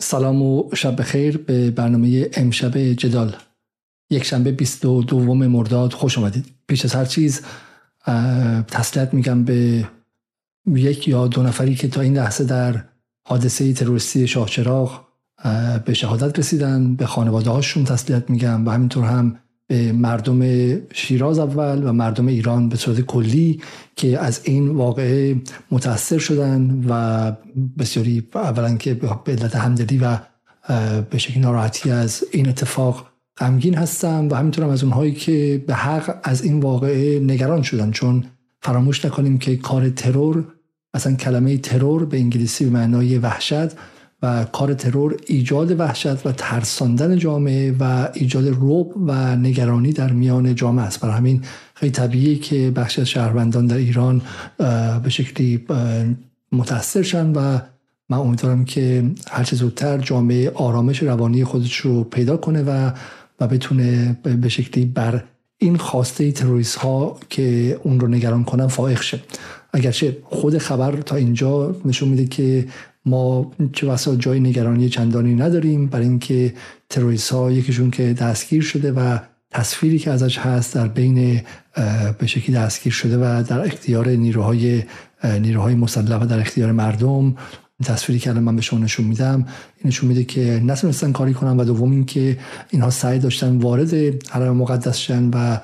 سلام و شب بخیر به برنامه امشب جدال. یک شنبه 22 مرداد خوش آمدید پیش از هر چیز تسلیت میگم به یک یا دو نفری که تا این لحظه در حادثه تروریستی شاهچراغ به شهادت رسیدن به خانواده هاشون تسلیت میگم و همینطور هم به مردم شیراز اول و مردم ایران به صورت کلی که از این واقعه متاثر شدن و بسیاری اولا که به علت همدلی و به شکل ناراحتی از این اتفاق غمگین هستم و همینطور هم از اونهایی که به حق از این واقعه نگران شدن. چون فراموش نکنیم که کار ترور اصلا کلمه ترور به انگلیسی به معنای وحشت و کار ترور ایجاد وحشت و ترساندن جامعه و ایجاد روب و نگرانی در میان جامعه است. برای همین خیلی طبیعیه که بخش از شهروندان در ایران به شکلی متاثر شن و من امیدوارم که هرچه زودتر جامعه آرامش روانی خودش رو پیدا کنه و و بتونه به شکلی بر این خواسته تروریست ها که اون رو نگران کنن فائق شه. اگرچه خود خبر تا اینجا نشون میده که ما چه وسا جای نگرانی چندانی نداریم برای اینکه تروریست ها یکیشون که دستگیر شده و تصویری که ازش هست در بین به شکلی دستگیر شده و در اختیار نیروهای نیروهای مسلح و در اختیار مردم تصویری که الان من به شما نشون میدم. این نشون میده که نتونستن کاری کنن و دوم اینکه اینها سعی داشتن وارد حرم مقدس شدن و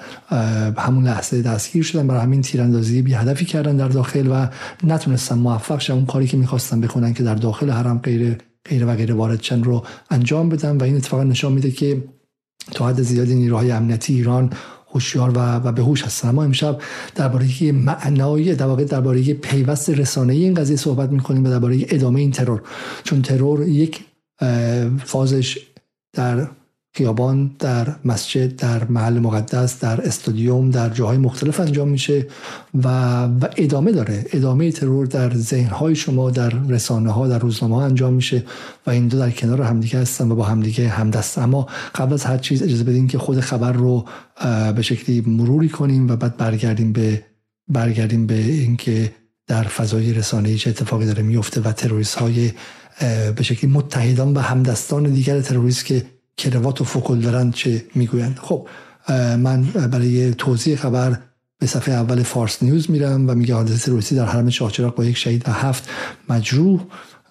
همون لحظه دستگیر شدن برای همین تیراندازی بی هدفی کردن در داخل و نتونستن موفق شدن اون کاری که می‌خواستن بکنن که در داخل حرم غیر غیر و غیر وارد شدن رو انجام بدن. و این اتفاق نشان میده که تا حد زیادی نیروهای امنیتی ایران هوشیار و, و به هوش هستن. ما امشب درباره معنای در واقع درباره پیوست رسانه این قضیه صحبت می‌کنیم و درباره ادامه این ترور. چون ترور یک فازش در خیابان در مسجد در محل مقدس در استادیوم در جاهای مختلف انجام میشه و, و ادامه داره. ادامه ترور در ذهنهای شما در رسانه ها در روزنامه ها انجام میشه و این دو در کنار همدیگه هستن و با همدیگه همدست. اما قبل از هر چیز اجازه بدین که خود خبر رو به شکلی مروری کنیم و بعد برگردیم به برگردیم به اینکه در فضای رسانه چه اتفاقی داره میفته و تروریست های به شکلی متحدان و همدستان دیگر تروریست که کروات و فکل دارن چه می‌گویند. خب من برای توضیح خبر به صفحه اول فارس نیوز میرم و میگه حادثه روسی در حرم شاهچراغ با یک شهید و هفت مجروح.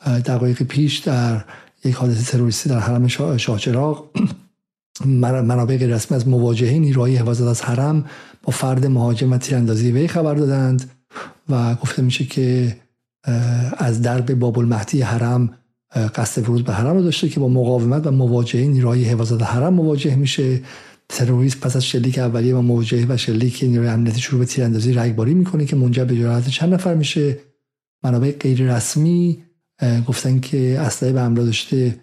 دقایق پیش در یک حادثه تروریستی در حرم شاهچراغ منابع رسمی از مواجهه نیروهای حفاظت از حرم با فرد مهاجم و تیراندازی وی خبر دادند و گفته میشه که از درب باب المهدی حرم قصد ورود به حرم رو داشته که با مقاومت و مواجهه نیروهای حفاظت حرم مواجه میشه. تروریست پس از شلیک اولیه و مواجهه و شلیک نیروی امنیتی شروع به تیراندازی رگباری می‌کنه که منجر به جراحت چند نفر میشه. منابع غیر رسمی گفتن که اسلحه به همراه داشته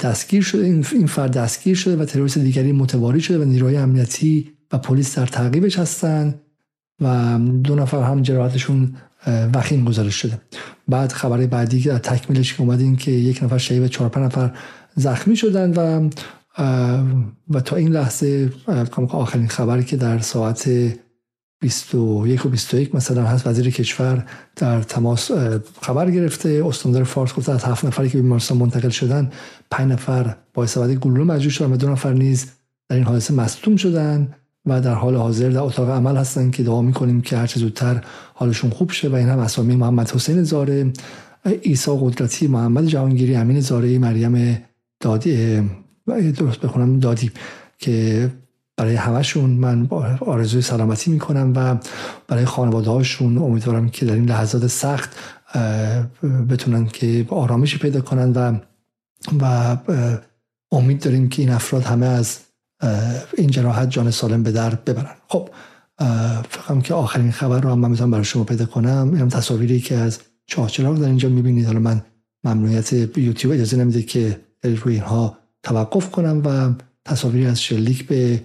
دستگیر شده این فرد دستگیر شده و تروریست دیگری متواری شده و نیروهای امنیتی و پلیس در تعقیبش هستن و دو نفر هم جراحتشون وخیم گزارش شده. بعد خبر بعدی که تکمیلش که اومد این که یک نفر شهید و چهار نفر زخمی شدن و و تا این لحظه آخرین خبری که در ساعت 21 و 21 مثلا هست وزیر کشور در تماس خبر گرفته. استاندار فارس گفته از هفت نفری که بیمارستان منتقل شدن پنج نفر با استفاده گلوله مجروح شدن و دو نفر نیز در این حادثه مصدوم شدن و در حال حاضر در اتاق عمل هستن که دعا می‌کنیم که هرچه زودتر حالشون خوب شه و این هم اسامی محمد حسین زاره ایسا قدرتی محمد جهانگیری امین زاره مریم دادی درست بخونم دادی که برای همشون من آرزوی سلامتی می‌کنم و برای خانواده هاشون امیدوارم که در این لحظات سخت بتونن که آرامشی پیدا کنن و و امید داریم که این افراد همه از این جراحت جان سالم به در ببرن. خب فکرم که آخرین خبر رو هم من می‌تونم برای شما پیدا کنم. اینم تصاویری که از چراغ در اینجا می‌بینید. حالا من ممنوعیت یوتیوب اجازه نمیده که روی اینها توقف کنم و تصاویری از شلیک به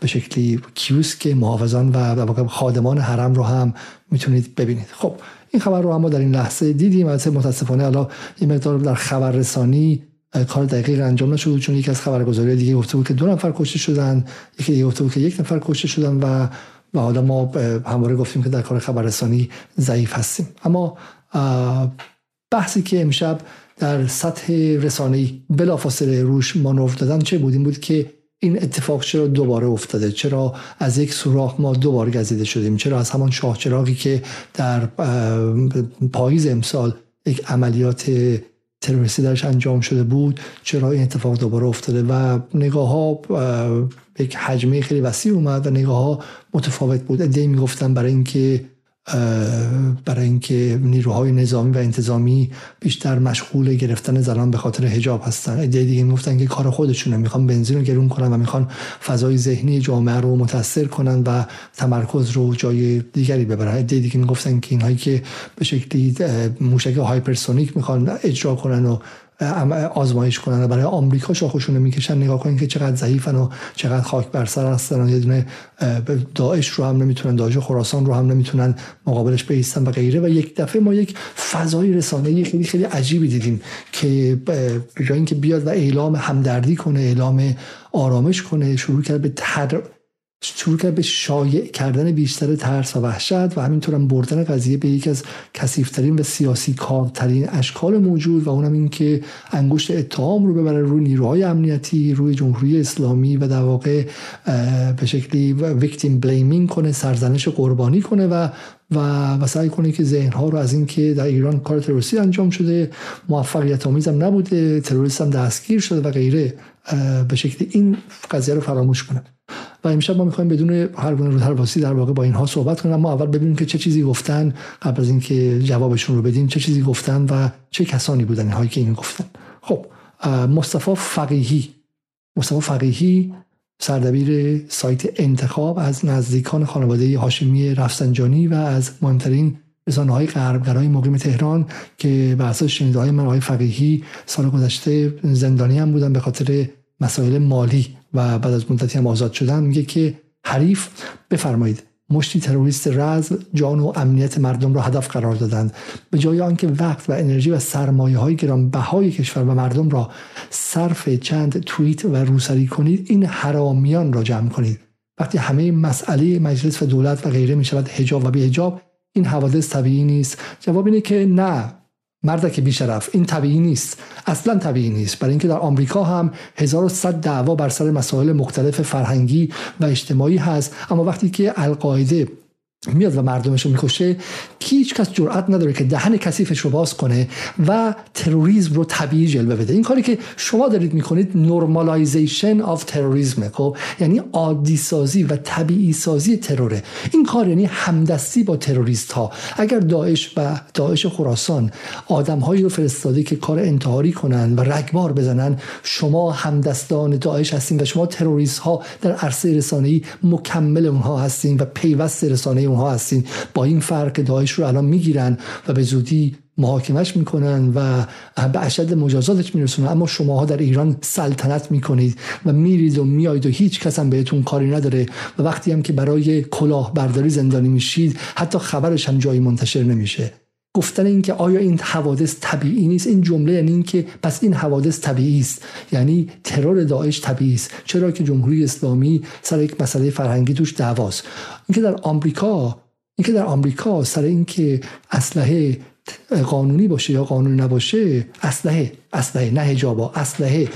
به شکلی کیوسک محافظان و خادمان حرم رو هم می‌تونید ببینید. خب این خبر رو هم در این لحظه دیدیم. البته متاسفانه حالا این مقدار در خبررسانی کار دقیق انجام نشد چون یکی از خبرگزاری دیگه گفته بود که دو نفر کشته شدن یکی دیگه گفته بود که یک نفر کشته شدن و و حالا ما همواره گفتیم که در کار خبررسانی ضعیف هستیم. اما بحثی که امشب در سطح رسانه‌ای بلافاصله روش مانور دادن چه بود؟ این بود که این اتفاق چرا دوباره افتاده؟ چرا از یک سوراخ ما دوباره گزیده شدیم؟ چرا از همان شاه چراغی که در پاییز امسال یک عملیات تروریستی درش انجام شده بود چرا این اتفاق دوباره افتاده و نگاه ها یک حجمه خیلی وسیع اومد و نگاه ها متفاوت بود. ادهی می‌گفتن برای اینکه برای اینکه نیروهای نظامی و انتظامی بیشتر مشغول گرفتن زنان به خاطر حجاب هستن. ایده دیگه می‌گفتن که کار خودشونه می‌خوان بنزین رو گرون کنن و می‌خوان فضای ذهنی جامعه رو متاثر کنن و تمرکز رو جای دیگری ببرن. ایده دیگه می‌گفتن که اینهایی که به شکلی موشک هایپرسونیک می‌خوان اجرا کنن و آزمایش کنن و برای آمریکا شاخشون می‌کشن. نگاه کنین که چقدر ضعیفن و چقدر خاک بر سر هستن و یه دونه داعش رو هم نمی‌تونن داعش خراسان رو هم نمی‌تونن مقابلش بیستن و غیره. و یک دفعه ما یک فضای رسانه‌ای خیلی خیلی عجیبی دیدیم که به جای اینکه بیاد و اعلام همدردی کنه اعلام آرامش کنه شروع کرد به تر شروع کرد به شایع کردن بیشتر ترس و وحشت و همینطور هم بردن قضیه به یکی از کسیفترین و سیاسی کارترین اشکال موجود و اونم این که انگشت اتهام رو ببره روی نیروهای امنیتی روی جمهوری اسلامی و در واقع به شکلی ویکتیم بلیمینگ کنه سرزنش قربانی کنه و و و سعی کنه که ذهنها رو از اینکه در ایران کار تروریستی انجام شده موفقیت آمیز هم نبوده تروریست هم دستگیر شده و غیره به شکلی این قضیه رو فراموش کنه. و امشب ما می‌خوایم بدون هر گونه روترواسی در واقع با اینها صحبت کنیم. ما اول ببینیم که چه چیزی گفتن قبل از اینکه جوابشون رو بدیم چه چیزی گفتن و چه کسانی بودن اینهایی که این گفتن. خب مصطفی فقیهی. مصطفی فقیهی سردبیر سایت انتخاب از نزدیکان خانواده هاشمی رفسنجانی و از مهمترین رسانه های غربگرای مقیم تهران که بر اساس شنیده من آقای فقیهی سال گذشته زندانی هم بودن به خاطر مسائل مالی و بعد از مدتی هم آزاد شدن میگه که حریف بفرمایید مشتی تروریست رز جان و امنیت مردم را هدف قرار دادند. به جای آنکه وقت و انرژی و سرمایه های بهای کشور و مردم را صرف چند توییت و روسری کنید این حرامیان را جمع کنید. وقتی همه مسئله مجلس و دولت و غیره می شود حجاب و بی حجاب این حوادث طبیعی نیست. جواب اینه که نه. که بیشرف این طبیعی نیست. اصلا طبیعی نیست. برای اینکه در آمریکا هم 1100 دعوا بر سر مسائل مختلف فرهنگی و اجتماعی هست اما وقتی که القاعده میاد و مردمش رو می‌کشه هیچ کس جرأت نداره که دهن کثیفش رو باز کنه و تروریسم رو طبیعی جلوه بده. این کاری که شما دارید می‌کنید normalization of terrorism خب؟ یعنی عادی سازی و طبیعی سازی تروره. این کار یعنی همدستی با تروریست ها اگر داعش و داعش خراسان آدمهایی رو فرستاده که کار انتحاری کنن و رگبار بزنن شما همدستان داعش هستین و شما تروریست ها در عرصه رسانه‌ای مکمل اونها هستین و پیوست رسانه اونها هستین. با این فرق داعش رو الان می‌گیرن و به زودی محاکمش می‌کنن و به اشد مجازاتش میرسونن. اما شماها در ایران سلطنت می‌کنید و میرید و میایید و هیچ کس هم بهتون کاری نداره و وقتی هم که برای کلاه برداری زندانی میشید حتی خبرش هم جایی منتشر نمیشه. گفتن اینکه آیا این حوادث طبیعی نیست؟ این جمله یعنی اینکه پس این حوادث طبیعی است. یعنی ترور داعش طبیعی است. چرا که جمهوری اسلامی سر یک مسئله فرهنگی توش دعواست؟ اینکه در آمریکا اینکه در آمریکا سر اینکه اسلحه قانونی باشه یا قانونی نباشه اسلحه اسلحه نه حجابا اسلحه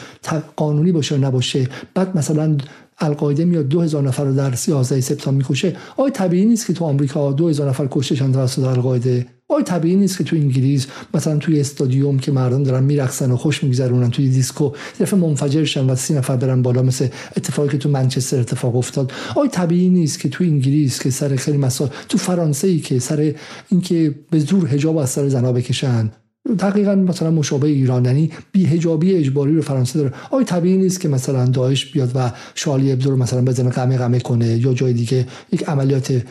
قانونی باشه یا نباشه. بعد مثلا القاعده میاد 2000 نفر رو در 11 سپتامبر می‌کشه. آیا طبیعی نیست که تو آمریکا 2000 نفر کشته توسط القاعده؟ آیا طبیعی نیست که تو انگلیس مثلا توی استادیوم که مردم دارن میرقصن و خوش میگذرونن توی دیسکو دفعه منفجر شن و سی نفر برن بالا مثل اتفاقی که تو منچستر اتفاق افتاد. آیا طبیعی نیست که تو انگلیس که سر خیلی مسائل تو فرانسه ای که سر اینکه به زور حجاب از سر زنا بکشن. دقیقا مثلا مشابه ایران یعنی بیهجابی اجباری رو فرانسه داره. آیا طبیعی نیست که مثلا داعش بیاد و شالی ابدو رو مثلا بزنه قمه قمه کنه یا جای دیگه یک عملیات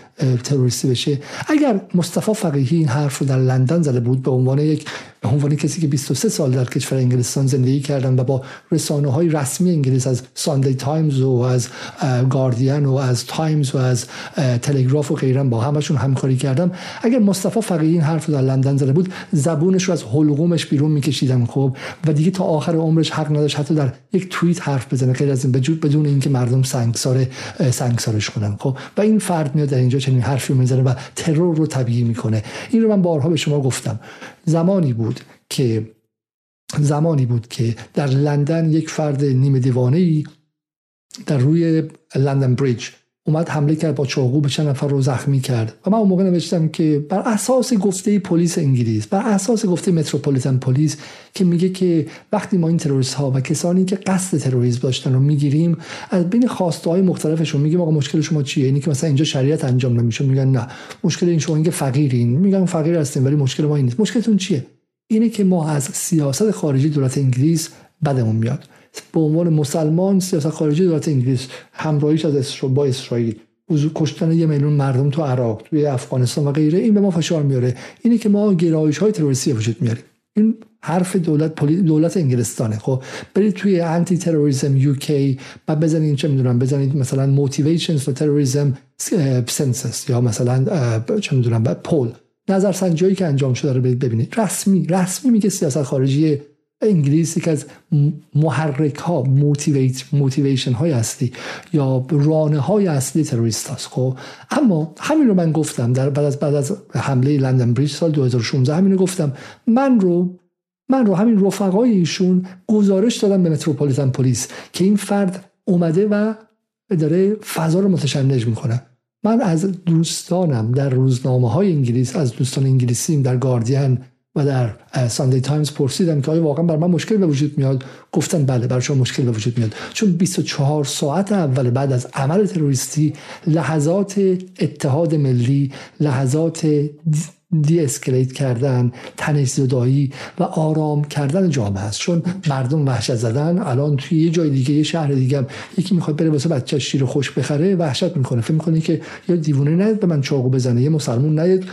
تروریستی بشه. اگر مصطفی فقیهی این حرف رو در لندن زده بود به عنوان یک به عنوان کسی که 23 سال در کشور انگلستان زندگی کردن و با رسانه های رسمی انگلیس از ساندی تایمز و از گاردین و از تایمز و از تلگراف و غیره با همشون همکاری کردم. اگر مصطفی فقیهی این حرف رو در لندن زده بود زبونش رو از حلقومش بیرون میکشیدم خب؟ و دیگه تا آخر عمرش حق نداشت حتی در یک توییت حرف بزنه غیر از این بدون اینکه مردم سنگسار سنگسارش کنن خب؟ و این فرد میاد در اینجا چنین حرفی می‌زنه و ترور رو طبیعی می‌کنه. این رو من بارها به شما گفتم. زمانی بود که زمانی بود که در لندن یک فرد نیمه دیوانه ای در روی لندن بریج اومد حمله کرد با چاقو به چند نفر رو زخمی کرد. و من اون موقع نوشتم که بر اساس گفته پلیس انگلیس بر اساس گفته متروپولیتن پلیس که میگه که وقتی ما این تروریست ها و کسانی که قصد تروریسم داشتن رو می‌گیریم از بین خواسته های مختلفشون میگیم آقا مشکل شما چیه؟ اینی که مثلا اینجا شریعت انجام نمیشه. میگن نه. مشکل این شما اینکه فقیرین. میگن فقیر هستیم ولی مشکل ما این نیست. مشکلتون چیه؟ اینه که ما از سیاست خارجی دولت انگلیس بدمون میاد. به عنوان مسلمان سیاست خارجی دولت انگلیس همراهیش از اسرائیل با اسرائیل. کشتن یه میلیون مردم تو عراق توی افغانستان و غیره این به ما فشار میاره. اینه که ما گرایش های تروریستی وجود میاریم. این حرف دولت دولت انگلستانه. خب برید توی انتی تروریسم یو کی و بزنید چه می‌دونم بزنید مثلا موتیویشنز فور تروریسم census یا مثلا چه می‌دونم پول. نظر سنجی که انجام شده رو ببینید. رسمی رسمی میگه سیاست خارجی انگلیس یک از محرک ها motivation های اصلی یا رانه های اصلی تروریست هست خب؟ اما همین رو من گفتم در بعد از بعد از حمله لندن بریج سال 2016 همین رو گفتم. من رو من رو همین رفقای ایشون گزارش دادم به متروپولیتن پلیس که این فرد اومده و داره فضا رو متشنج می‌کنه. من از دوستانم در روزنامه های انگلیس از دوستان انگلیسیم در گاردین و در ساندی تایمز پرسیدم که آیا واقعا بر من مشکل به وجود میاد؟ گفتن بله بر شما مشکل به وجود میاد. چون 24 ساعت اول بعد از عمل تروریستی لحظات اتحاد ملی لحظات de-escalate کردن تنش زدایی و آرام کردن جامعه است. چون مردم وحشت زدن الان توی یه جای دیگه یه شهر دیگه یکی می‌خواد بره واسه بچه شیر خوش بخره وحشت می‌کنه. فکر می‌کنه که یا دیوونه نیاد به من چاقو بزنه یه مسلمون نیاد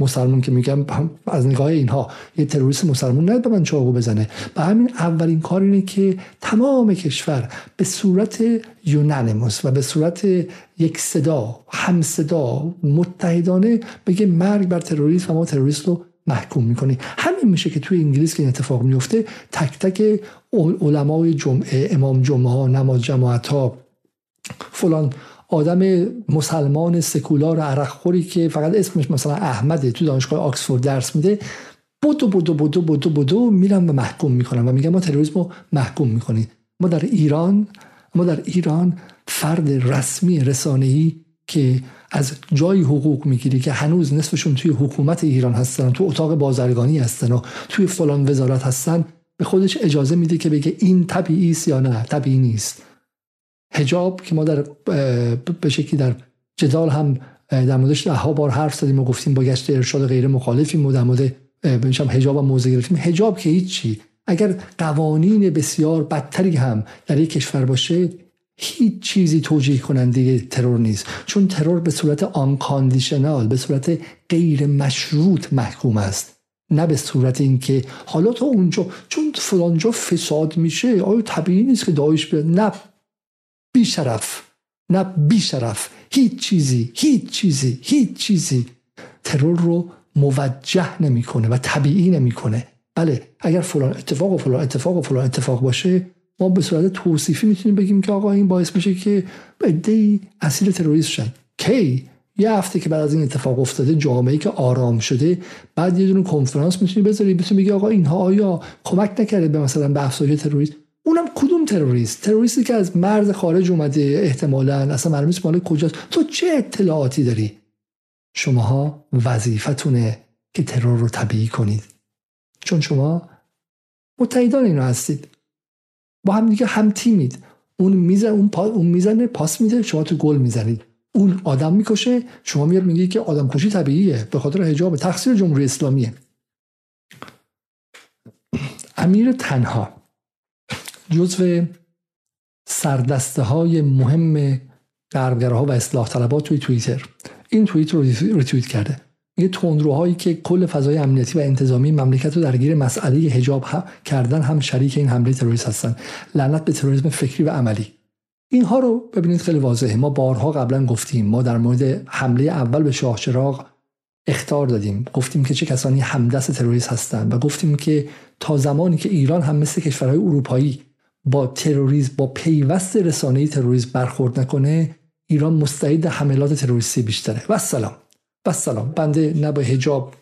مسلمون که میگم از نگاه اینها یه تروریست مسلمون نیاد به من چاقو بزنه. و همین اولین کار اینه که تمام کشور به صورت یونانیموس و به صورت یک صدا هم صدا متحدانه بگه مرگ بر تروریست و ما تروریست رو محکوم می‌کنیم همین میشه که توی انگلیس که این اتفاق میفته تک تک علمای جمعه امام جمعه ها نماز جماعت ها فلان آدم مسلمان سکولار عرقخوری که فقط اسمش مثلا احمده تو دانشگاه آکسفورد درس میده بودو بودو بودو بودو بودو میرن و محکوم می‌کنن و میگن ما تروریسم رو محکوم می‌کنیم. ما در ایران ما در ایران فرد رسمی رسانه‌ای که از جایی حقوق می‌گیری که هنوز نصفشون توی حکومت ایران هستن تو اتاق بازرگانی هستن و توی فلان وزارت هستن به خودش اجازه میده که بگه این طبیعی است یا نه طبیعی نیست. هجاب که ما در به شکلی در جدال هم در موردش ده بار حرف زدیم و گفتیم با گشت ارشاد غیر مخالفیم و در مورد هجاب و موضوع گرفتیم. هجاب که هیچی. اگر قوانین بسیار بدتری هم در یک کشور باشه هیچ چیزی توجیه کننده ترور نیست. چون ترور به صورت آنکاندیشنال به صورت غیر مشروط محکوم است. نه به صورت اینکه حالا تا اونجا چون فلانجا فساد میشه آیا طبیعی نیست که داعش بیاد؟ نه. بیشرف. نه بیشرف. هیچ چیزی هیچ چیزی هیچ چیزی. ترور رو موجه نمی‌کنه و طبیعی نمی‌کنه. بله اگر فلان اتفاق و فلان اتفاق و فلان اتفاق باشه ما به صورت توصیفی می‌تونیم بگیم که آقا این باعث میشه که عدهای اصیل تروریست شد کی؟ یه هفته که بعد از این اتفاق افتاده جامعه که آرام شده بعد یه دونه کنفرانس می‌تونی بذاری بتونی بگی آقا اینها آیا کمک نکرده به مثلا به افزایش تروریست اونم کدوم تروریست؟ تروریستی که از مرز خارج اومده احتمالا اصلا معلوم نیست مال کجاست. تو چه اطلاعاتی داری؟ شماها وظیفتونه که ترور رو طبیعی کنید. چون شما متحدان اینو هستید. با هم دیگه هم تیمید. اون میزن اون, پا، اون می‌زنه پاس میده شما تو گل می‌زنید. اون آدم می‌کشه شما میاد میگی که آدم کشی طبیعیه. به خاطر حجاب تقصیر جمهوری اسلامیه. امیر تنها. جزو سردسته های مهم غربگراها و اصلاح طلبات توی توییتر. این توییت رو ریتویت کرده. یه تندروهایی که کل فضای امنیتی و انتظامی مملکت رو درگیر مسئله حجاب کردن هم شریک این حمله تروریست هستن. لعنت به تروریسم فکری و عملی. اینها رو ببینید خیلی واضحه. ما بارها قبلا گفتیم. ما در مورد حمله اول به شاه چراغ اختار دادیم. گفتیم که چه کسانی همدست تروریست هستند و گفتیم که تا زمانی که ایران هم مثل کشورهای اروپایی با تروریسم با پیوست رسانه تروریسم برخورد نکنه ایران مستعد حملات تروریستی بیشتره. و سلام. و سلام. بنده نه به هجاب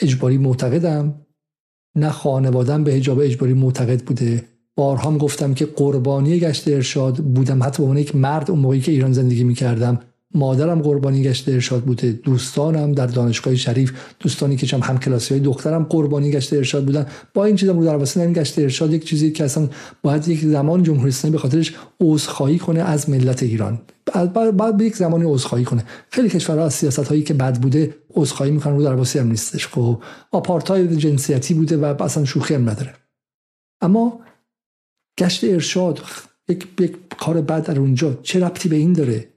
اجباری معتقدم نه خانوادم به حجاب اجباری معتقد بوده. بارها گفتم که قربانی گشت ارشاد. بودم حتی به عنوان یک مرد اون موقعی که ایران زندگی می‌کردم. مادرم قربانی گشت ارشاد بوده. دوستانم در دانشگاه شریف دوستانی که هم کلاسی های دخترم قربانی گشت ارشاد بودن. با این چیزا رو در واسه این گشت ارشاد یک چیزی که اصلا باید یک زمان جمهوری اسلامی به خاطرش عذرخواهی کنه از ملت ایران. بعد به یک زمانی عذرخواهی کنه. خیلی کشورها از سیاست هایی که بد بوده عذرخواهی می‌کنن. رو در واسه هم نیستش. خب آپارتاید جنسیتی بوده و اصلا شوخی هم نداره. اما گشت ارشاد یک, یک کار بد در اونجا. چه ربطی به این داره؟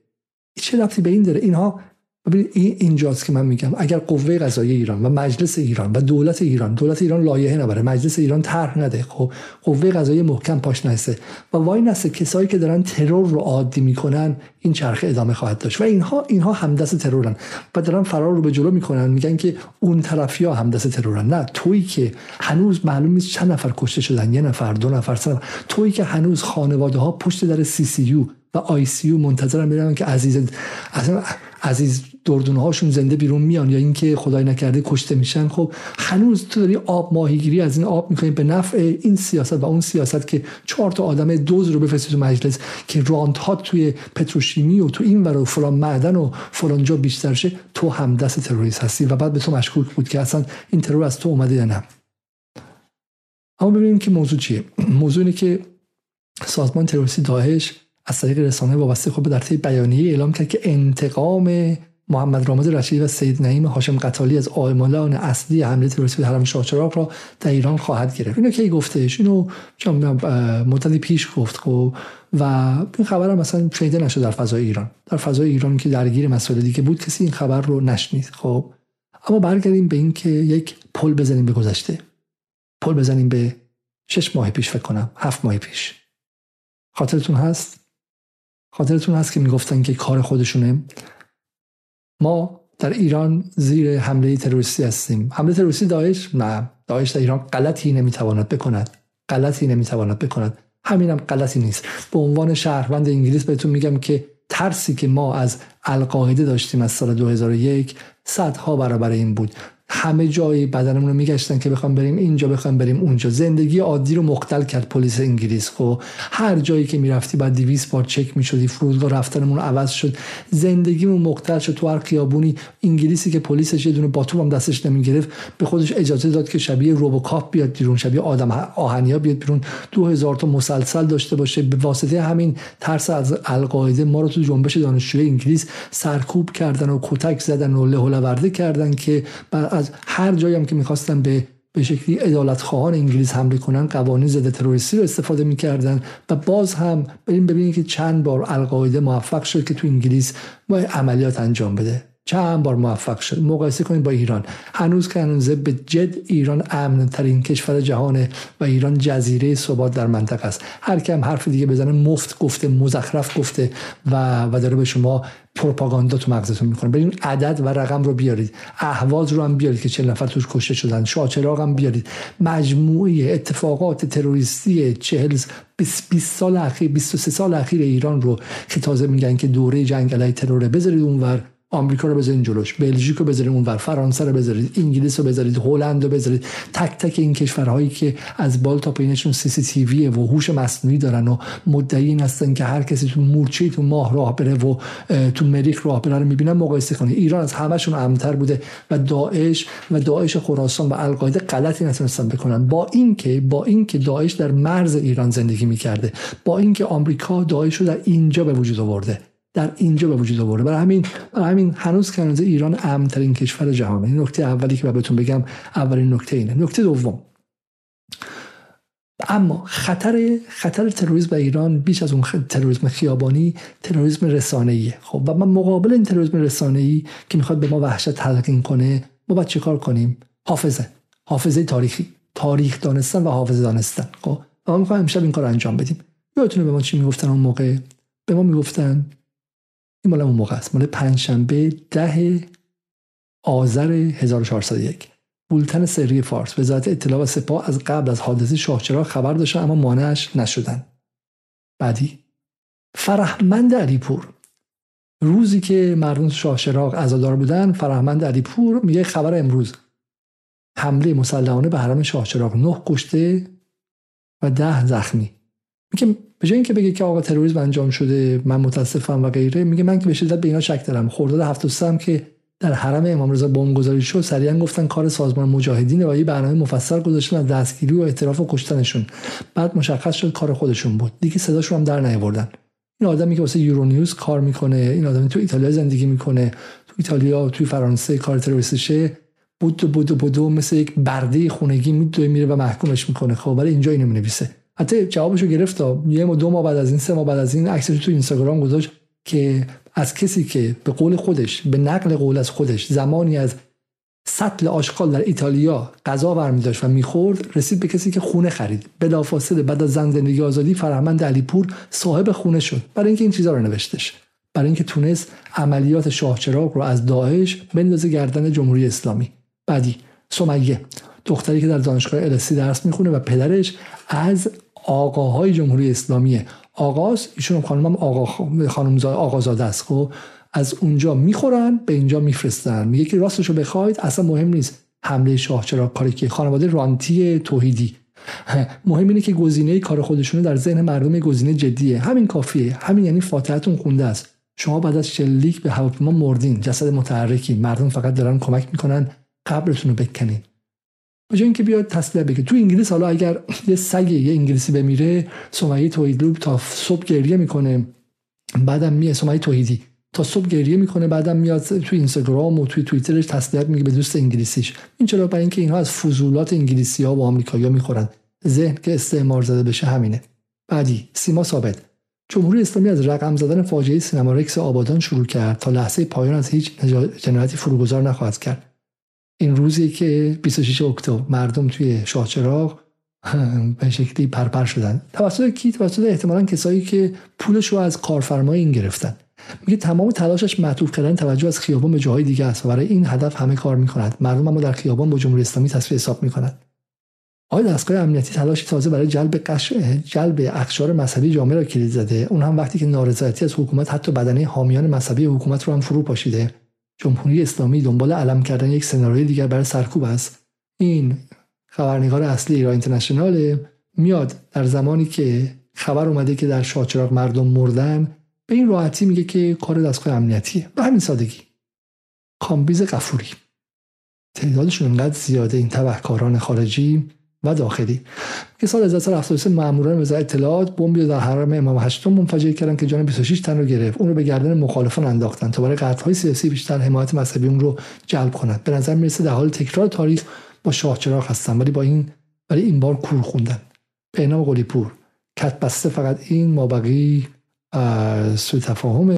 چه ربطی به این داره؟ اینها ببینید این اینجاست که من میگم. اگر قوه قضاییه ایران و مجلس ایران و دولت ایران دولت ایران لایحه نبره مجلس ایران طرح نده خب؟ قوه قضاییه محکم پاش نسته و وای نسته کسایی که دارن ترور رو عادی می‌کنن این چرخه ادامه خواهد داشت. و اینها اینها همدست ترورن. و دارن فرار رو به جلو می‌کنن میگن که اون طرفیا همدست ترورن. نه تویی که هنوز معلوم نیست چند نفر کشته شدن یه نفر دو نفر سه نفر. تویی که هنوز خانواده ها پشت در سی سی یو و آی سی یو منتظرن میرن که عزیز عزیز دردونه هاشون زنده بیرون میان یا اینکه خدای نکرده کشته میشن. خب هنوز تو داری آب ماهیگیری از این آب می‌کنی به نفع این سیاست و اون سیاست که چهار تا آدم دوز رو بفرستی تو مجلس که رانت ها توی پتروشیمی و تو این ور و فلان معدن و فلان جا بیشتر شه تو هم دست تروریست هستی و بعد به تو مشکوک بود که اصلا این ترور از تو اومده یا نه. اما ببینیم که موضوع چیه. موضوع اینه که سازمان تروریستی داعش از طریق رسانه وابسته خود در طی بیانیه اعلام کرد که انتقام محمد رامز رشیدی و سید نعیم هاشم قتالی از عاملان اصلی حمله تروریستی حرم شاهچراغ را در ایران خواهد گرفت. اینو کی گفتش؟ اینو مدتی پیش گفت خب و این خبر هم مثلا شنیده نشد در فضای ایران. در فضای ایران که درگیر مسائل دیگه بود کسی این خبر رو نشنید. خب اما برگردیم به اینکه یک پل بزنیم به گذشته. پل بزنیم به شش ماه پیش فکر کنم هفت ماه پیش. خاطرتون هست؟ خاطرتون هست که می‌گفتن که کار خودشونه. ما در ایران زیر حمله تروریستی هستیم. حمله تروریستی داعش؟ نه. داعش در ایران غلطی نمی‌تواند بکند. غلطی نمی‌تواند بکند. همینم غلطی نیست. به عنوان شهروند انگلیس بهتون میگم که ترسی که ما از القاعده داشتیم از سال 2001 صدها برابر این بود. همه جایی بدنمون رو میگشتن که بخوام بریم اینجا بخوام بریم اونجا. زندگی عادی رو مختل کرد پلیس انگلیس خب. هر جایی که می‌رفتی بعد 200 بار چک می‌شدی فرودگاه رفتنمون عوض شد. زندگیمون مختل شد. تو هر خیابونی انگلیسی که پلیسش یه دونه باتوم هم دستش نمی‌گرفت به خودش اجازه داد که شبیه روبوکاپ بیاد بیرون شبیه آدم آهنیا بیاد بیرون. 2000 تا مسلسل داشته باشه. به واسطه همین ترس از القاعده ما رو تو جنبش دانشجوی انگلیس سرکوب کردن و کتک زدن و له کردن که از هر جایی هم که می‌خواستن به به شکلی ادالت خواهان انگلیس حمله کنن قوانین ضد تروریستی رو استفاده می‌کردن و باز هم بریم ببینید که چند بار القاعده موفق شد که تو انگلیس با عملیات انجام بده. چند بار موفق شد. مقایسه کنید با ایران. هنوز که هنوز به جد ایران امن ترین کشور جهانه و ایران جزیره ثبات در منطقه است. هر کم حرف دیگه بزنه مفت گفته مزخرف گفته و و داره به شما پروپاگاندا تو مغزتون می‌کنه برین عدد و رقم رو بیارید. اهواز رو هم بیارید که چه نفر توش کشته شدن. شاچراغ هم بیارید. مجموعه اتفاقات تروریستی 40 20 سال اخیر 23 سال اخیر ایران رو که تازه میگن که دوره جنگ علیه ترور. بذارید اونور آمریکا رو بذارید جلوش بلژیک رو بذارید اونور فرانسه رو بذارید انگلیس رو بذارید هلند رو بذارید تک تک این کشورهایی که از بال تا پینشون سی سی تی وی و هوش مصنوعی دارن و مدعی هستن که هر کسی تو مورچه تو ماه راه بره و تو مریخ راه بره رو می‌بینن مقایسه کنید ایران از همشون امتر بوده و داعش و داعش خراسان و القاعده غلطی نتونستن بکنن. با اینکه با اینکه داعش در مرز ایران زندگی می‌کرده با اینکه آمریکا داعش رو در اینجا به وجود آورده. در اینجا به وجود آورده. برای همین برای همین هنوز که ایران امنترین کشور جهانه این نکته اولی که بهتون بگم اولین نکته اینه. نکته دوم. اما خطر خطر تروریسم در ایران بیش از اون تروریسم خیابانی تروریسم رسانه‌ایه. خب و من مقابل این تروریسم رسانه‌ای که می‌خواد به ما وحشت تلقین کنه ما باید چیکار کنیم؟ حافظه. حافظه تاریخی. تاریخ دانستن و حافظه دانستن. خب ما می‌خوایم امشب این کار انجام بدیم. یادتونه به ما چی می‌گفتن اون موقع؟ به ما می‌گفتن این مال اون موقع است. مال پنجشنبه ده آذر 1401 بولتن سری فارس. وزارت اطلاع و سپاه از قبل از حادثه شاهچراغ خبر داشتن اما مانعش نشدن. بعدی فرهمند علیپور. روزی که مردم شاهچراغ عزادار بودن فرهمند علیپور میگه خبر امروز. حمله مسلحانه به حرم شاه چراغ نه کشته و ده زخمی. میگه به جای اینکه بگه که آقا تروریسم انجام شده من متاسفم و غیره میگه من که به شدت به اینا شک دارم. خرداد 73 هم که در حرم امام رضا گذاری شد سریعا گفتن کار سازمان مجاهدین و یه برنامه مفصل گذاشتن از دستگیری و اعتراف و کشتنشون. بعد مشخص شد کار خودشون بود. دیگه صداشون هم در نیاوردن. این آدمی که واسه یورونیوز کار می‌کنه این آدمی تو ایتالیا زندگی می‌کنه. تو ایتالیا توی فرانسه کار تروریستشه. بود بود بود مثل یک برده خونگی میدوه میره و محکومش می‌کنه. خب ولی اینجا اینو می‌نویسه. حتی جوابشو گرفت یه دو ماه بعد از این سه ماه بعد از این عکسش تو اینستاگرام گذاشت که از کسی که به قول خودش به نقل قول از خودش زمانی از سطل آشغال در ایتالیا غذا برمی داشت و می‌خورد رسید به کسی که خونه خرید. بلافاصله بعد از زن زندگی آزادی فرهمند علیپور صاحب خونه شد. برای اینکه این چیزها رو نوشتش. برای اینکه تونست عملیات شاهچراغ رو از داعش بندازه گردن جمهوری اسلامی. بعدی سمیه دختری که در دانشگاه السی درس می‌خونه و پدرش از آقاهای جمهوری اسلامیه آغاز ایشون خانم آقا خانم آقازاده است. خب از اونجا می‌خورن به اینجا میفرستن. میگه که راستشو بخواید اصلا مهم نیست. حمله شاه چرا کاری که خانواده رانتی توحیدی. مهم اینه که گزینه کار خودشونه در ذهن مردم گزینه جدیه. همین کافیه. همین یعنی فاتحتون خونده است. شما بعد از شلیک به هواپیما مردین. جسد متحرکی. مردم فقط دارن کمک می‌کنن قبرتون رو بکنین. به اینکه بیاد تسلیه بگه. تو انگلیس حالا اگر یه سگ یه انگلیسی بمیره سمیه توحیدلو تا صبح گریه می‌کنه. بعدم میه سمیه توحیدی. تا صبح گریه می‌کنه بعدم میاد تو اینستاگرام و توی توییترش تسلیت میگه به دوست انگلیسیش. این چرا؟ برای اینکه اینها از فضولات انگلیسی ها و آمریکایی‌ها می‌خورن. ذهن که استعمار زده بشه همینه. بعدی سیما ثابت. جمهوری اسلامی از رقم زدن فاجعه سینما رکس آبادان شروع کرد تا لحظه پایان از هیچ جنایتی فروگذار نخواهد کرد. این روزی که 26 اکتبر مردم توی شاهچراغ به شکلی پرپر شدن. توسط کی؟ توسط احتمالا کسایی که پولش رو از کارفرمای این گرفتن. میگه تمام تلاشش معطوف کردن توجه از خیابان به جاهای دیگه است و برای این هدف همه کار می‌کند مردم اما در خیابان با جمهوری اسلامی تصفیه حساب می‌کنند. آیا دستگاه امنیتی تلاشی تازه برای جلب قش... جلب اقشار مذهبی جامعه را کلید زده. اون هم وقتی که نارضایتی از حکومت حتی بدنه حامیان مذهبی حکومت رو هم فرو پاشیده جمهوری اسلامی دنبال علم کردن یک سناریوی دیگر برای سرکوب است. این خبرنگار اصلی ایران اینترنشنال میاد در زمانی که خبر اومده که در شاچراغ مردم مردن به این راحتی میگه که کار دستگاه امنیتیه. به همین سادگی. کامبیز قفوری. تعدادشون انقدر زیاده این تبهکاران خارجی و داخلی. که سال 1373 ماموران وزارت اطلاعات بمبی در حرم امام هشتم منفجر کردن که جان 26 تن رو گرفت. اون رو به گردن مخالفان انداختن تا برای های سیاسی بیشتر حمایت مذهبی اون رو جلب کنند. به نظر می‌رسه در حال تکرار تاریخ با شاه چراغ هستن ولی با این ولی این بار کور خوندن. به قلی پور کت بسته فقط این مابقی سوی تفاهم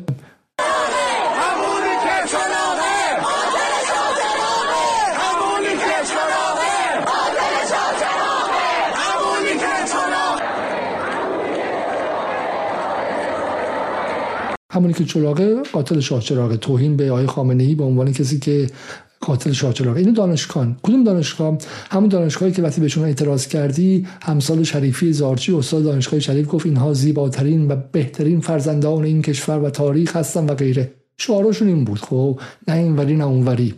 همونی که چلاقه قاتل شاه چراغه توهین به آقای خامنه ای به عنوان کسی که قاتل شاه چراغه اینو دانشگاه کدوم دانشگاه؟ همون دانشگاهی که وقتی بهشون اعتراض کردی همسال شریفی زارچی استاد دانشگاه شریف گفت اینها زیباترین و بهترین فرزندان این کشور و تاریخ هستن و غیره. شعارشون این بود خب؟ نه اینوری نه اونوری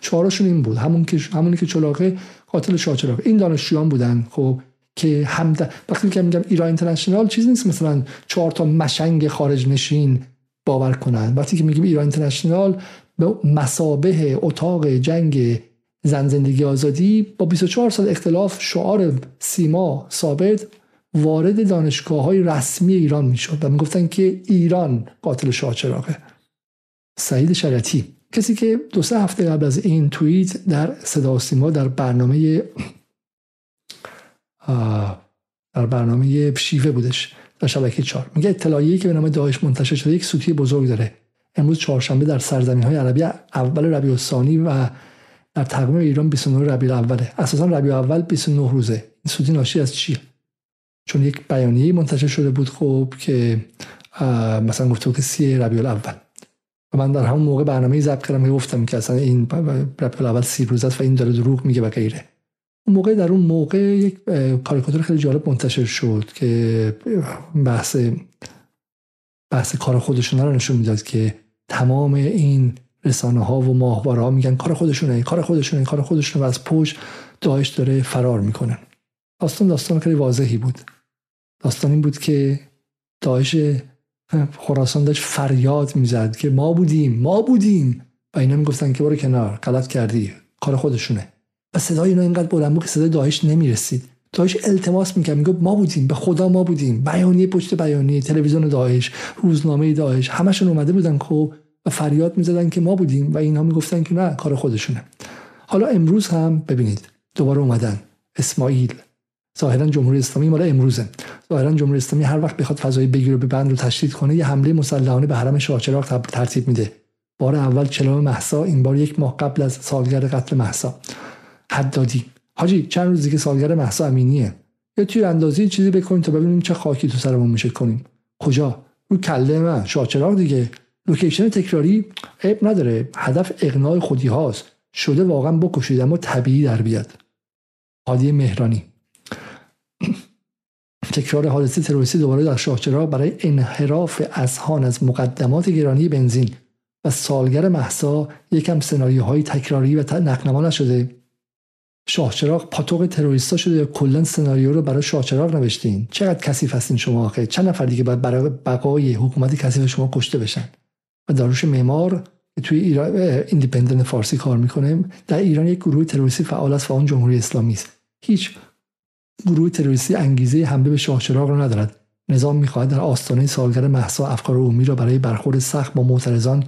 شعارشون این بود. همون که همونی که چلاقه قاتل شاه چراغه این دانشجویان بودن خب؟ که همد... وقتی که میگم ایران اینترنشنال چیزی نیست. مثلا چهار تا مشنگ خارج نشین باور کنند. وقتی که میگیم ایران اینترنشنال به مسابه اتاق جنگ زن زندگی آزادی با 24 سال اختلاف شعار سیما ثابت وارد دانشگاه های رسمی ایران می‌شد و می‌گفتن که ایران قاتل شاه چراغه. سعید شریعتی کسی که دو سه هفته قبل از این توییت در صدا سیما در برنامه در برنامه شیوه بودش. در شبکه چهار. میگه اطلاعیه‌ای که به نام داعش منتشر شده یک سوتی بزرگ داره. امروز چهارشنبه در سرزمین های عربی اول ربیع الثانی و در تقویم ایران 29 ربیع اوله اساسا ربیع اول 29 روزه. این سوتی ناشی از چیه؟ چون یک بیانیه منتشر شده بود خب که مثلا گفته که سی ربیع الاول. و من در همون موقع برنامه ضبط کردم گفتم که اصلا این ربیع الاول سی روز است و این داره دروغ میگه و غیره. اون موقع در اون موقع یک کاریکاتور خیلی جالب منتشر شد که بحث بحث کار خودشون رو نشون می‌داد که تمام این رسانه ها و ماهواره ها میگن کار خودشونه کار خودشونه کار خودشونه و از پشت داعش داره فرار می‌کنه. داستان داستان خیلی واضحی بود. داستان این بود که داعش خراسان داشت فریاد می‌زد که ما بودیم ما بودیم. و اینا می‌گفتن که برو کنار غلط کردی کار خودشونه. و صدای اینا اینقدر بلند بود که صدای داعش نمی‌رسید. داعش التماس می‌کرد می‌گفت ما بودیم به خدا ما بودیم. بیانیه پشت بیانیه تلویزیون داعش روزنامه داعش همشون اومده بودن خب و فریاد می‌زدن که ما بودیم و اینها می‌گفتن که نه کار خودشونه. حالا امروز هم ببینید دوباره اومدن. اسماعیل. ظاهرا جمهوری اسلامی مال امروزه. ظاهرا جمهوری اسلامی هر وقت بخواد فضای بگیره به بند رو تشدید کنه یه حمله مسلحانه به حرم شاهچراغ ترتیب میده. بار اول چلام محسا این بار یک ماه قبل از سالگرد قتل محسا حدادی حاجی چند روز دیگه سالگرد محسا امینیه. یه توی اندازی چیزی بکنیم تا ببینیم چه خاکی تو سرمون میشه کنیم. کجا؟ رو کله من. شاهچراغ دیگه. لوکیشن تکراری عیب نداره. هدف اقناع خودی هاست. شده واقعا بکشید اما طبیعی در بیاد. هادی مهرانی. تکرار حادثه تروریستی دوباره در شاهچراغ برای انحراف اذهان از مقدمات گرانی بنزین. و سالگر محسا یکم سناریوهای تکراری و نقنما نشده. شاهچراغ پاتوق تروریستا شده یا کلا سناریو رو برای شاهچراغ نوشتین؟ چقدر کثیف هستین شما آخه؟ چند نفر دیگه باید برای بقای حکومت کثیف شما کشته بشن؟ و داروش معمار توی ایران ایندیپندنت فارسی کار می‌کنه در ایران یک گروه تروریستی فعال است و اون جمهوری اسلامی است. هیچ گروه تروریستی انگیزه حمله به شاهچراغ را ندارد. نظام می‌خواهد در آستانه سالگرد محسا افکار عمومی را برای برخورد سخت با معترضان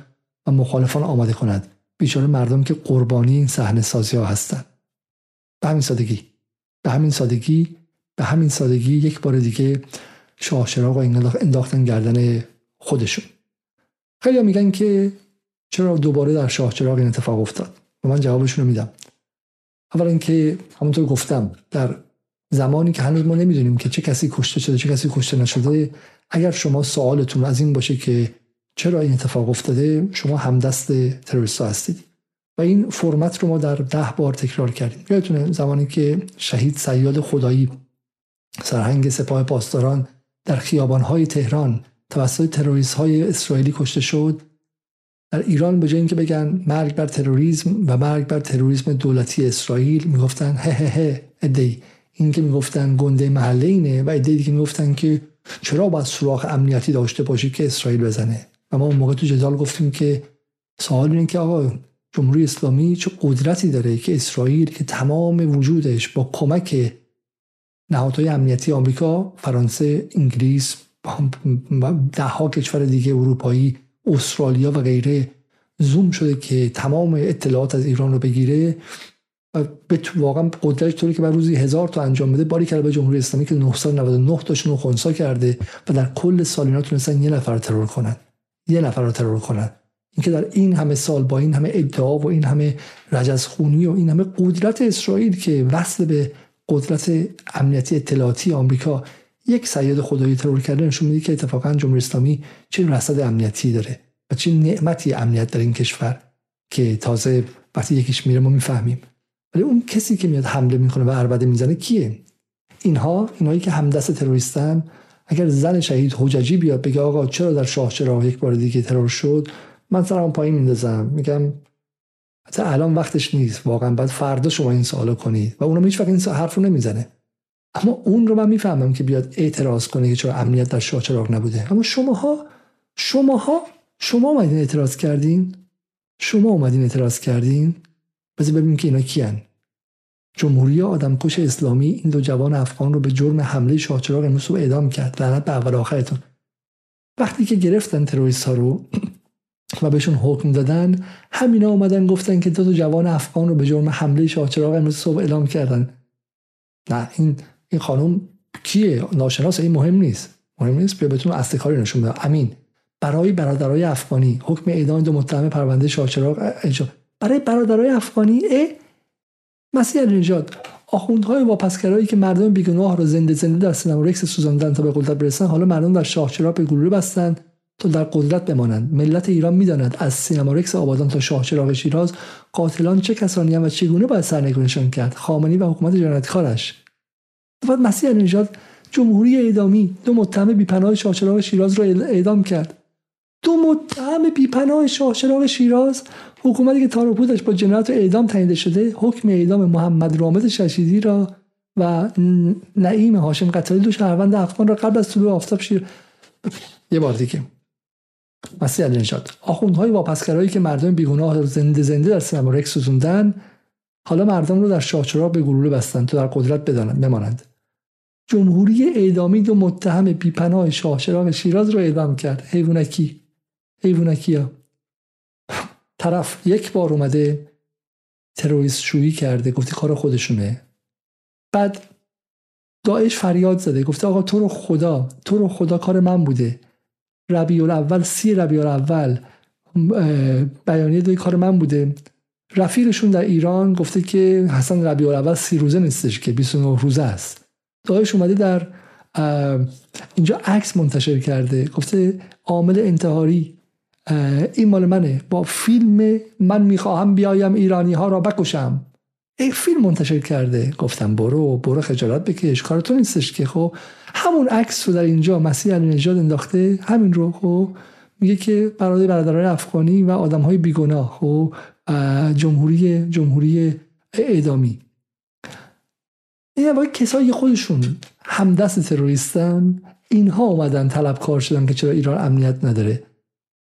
و مخالفان آماده کند. بیچاره مردم که قربانی این صحنه سازی ها هستند. به همین سادگی. به همین سادگی به همین سادگی یک بار دیگه شاهچراغ را انداختن گردن خودشون. خیلی میگن که چرا دوباره در شاهچراغ این اتفاق افتاد؟ و من جوابشون رو میدم. اولا اینکه همونطور گفتم در زمانی که هنوز ما نمی‌دونیم که چه کسی کشته شده چه کسی کشته نشده اگر شما سوالتون از این باشه که چرا این اتفاق افتاده شما همدست تروریست هستید. و این فرمت رو ما در ده بار تکرار کردیم. یادتونه زمانی که شهید سیاد خدایی سرهنگ سپاه پاسداران در خیابانهای تهران توسط تروریست های اسرائیلی کشته شد در ایران به جای اینکه بگن مرگ بر تروریسم و مرگ بر تروریسم دولتی اسرائیل می‌گفتن هه هه هه ادهی این که می‌گفتن گنده محله اینه و ایده دیگه می‌گفتن که چرا باید سوراخ امنیتی داشته باشی که اسرائیل بزنه؟ و ما اون موقع تو جدال گفتیم که سوال اینه که آقا جمهوری اسلامی چه قدرتی داره که اسرائیل که تمام وجودش با کمک نهادهای امنیتی آمریکا فرانسه انگلیس ده ها کشور دیگه اروپایی استرالیا و غیره زوم شده که تمام اطلاعات از ایران رو بگیره به واقعا قدرت طوری که بر روزی هزار تا انجام بده باری کرده به جمهوری اسلامی که 999 تاشون خونسا کرده و در کل سال اینا تونستن یه نفر رو ترور کنن. یه نفر رو ترور کنن. اینکه در این همه سال با این همه ادعا و این همه رجزخونی و این همه قدرت اسرائیل که وصل به قدرت امنیتی اطلاعاتی آمریکا یک سید خدایی ترور کرده نشون میده که اتفاقا جمهوری اسلامی چه رصد امنیتی داره و چه نعمتی امنیت در این کشور که تازه وقتی یکیش میره ما می‌فهمیم. ولی اون کسی که میاد حمله می‌کنه و عربده می‌زنه کیه؟ اینها اینهایی که همدست تروریستن اگر زن شهید حججی بیاد بگه آقا چرا در شاه چرا یک بار دیگه ترور شد من سرم پایین میندازم. میگم حتی الان وقتش نیست. واقعا بعد فردا شما این سوالو کنید. و اونم هیچ وقت این حرف رو نمی‌زنه. اما اون رو من می‌فهمم که بیاد اعتراض کنه که چرا امنیت در شاه چراغ نبوده. اما شماها شماها شما اومدین اعتراض کردین. شما اومدین اعتراض کردین. بذار ببینیم که اینا کیان. جمهوری آدمکش اسلامی این دو جوان افغان رو به جرم حمله شاهچراغ امروز رو اعدام کرد. لعنت به اول آخرتون. وقتی که گرفتن تروریست ها رو و بهشون حکم دادن همینا اومدن گفتن که دو تا جوان افغان رو به جرم حمله شاهچراغ امروز صبح اعلام کردن. نه این این خانم کیه؟ ناشناس این مهم نیست. مهم نیست بیا بهتون اصل کاری نشون بدم امین برای برادرای افغانی حکم اعدام دو متهم پرونده شاهچراغ برای برادرای افغانی؟ ا مسیح نژاد آخوندهای واپسگرایی که مردم بیگناه را زنده زنده در سینما رکس سوزاندن تا به قدرت برسن حالا مردم در شاهچراغ به گلوله بستند تا در قدرت بمانند. ملت ایران می‌داند از سینما رکس آبادان تا شاهچراغ شیراز قاتلان چه کسانی و چگونه باید سرنگونشان کرد؟ خامنه‌ای و حکومت جنایتکارش. بعد مسیح نژاد جمهوری اعدامی دو متهم بیپناه شاهچراغ شیراز را اعدام کرد. دو متهم بیپناه شاه چراغ شیراز حکومتی که تاروپودش با جنایت اعدام تعیین شده حکم اعدام محمد رامز ششیدی را و نعیم هاشم قتالی دو شهروند افغان را قبل از طلوع آفتاب شیر یه بار دیگه. مسیح علی نژاد. آخوندهای واپسگرایی که مردم بیگناه رو زنده زنده در سینما رکس سوزوندن حالا مردم رو در شاهچراغ به گلوله بستن تا در قدرت بدانند بمانند. جمهوری اعدامی دو متهم بیپناه شاهچراغ شیراز رو اعدام کرد. حیوانکی. حیوانکی ها طرف یک بار اومده تروریست شویی کرده گفتی کار خودشونه. بعد داعش فریاد زده گفته آقا تو رو خدا تو رو خدا کار من بوده. ربیع اول سی ربیع اول بیانیه دوی کار من بوده. رفیقشون در ایران گفته که حسن ربیع اول سی روزه نیستش که 29 روزه است. داعش اومده در اینجا عکس منتشر کرده. گفته عامل انتحاری این مال منه. با فیلم من می‌خواهم بیایم ایرانی ها را بکشم. این فیلم منتشر کرده. گفتم برو برو خجالت بکش. کار تو نیستش که خب همون عکس رو در اینجا مسیح علی نژاد انداخته همین رو خب میگه که برای برادران افغانی و آدم های بیگناه خب جمهوری جمهوری اعدامی. این واقعا کسایی خودشون همدست تروریستن اینها اومدن طلبکار شدن که چرا ایران امنیت نداره.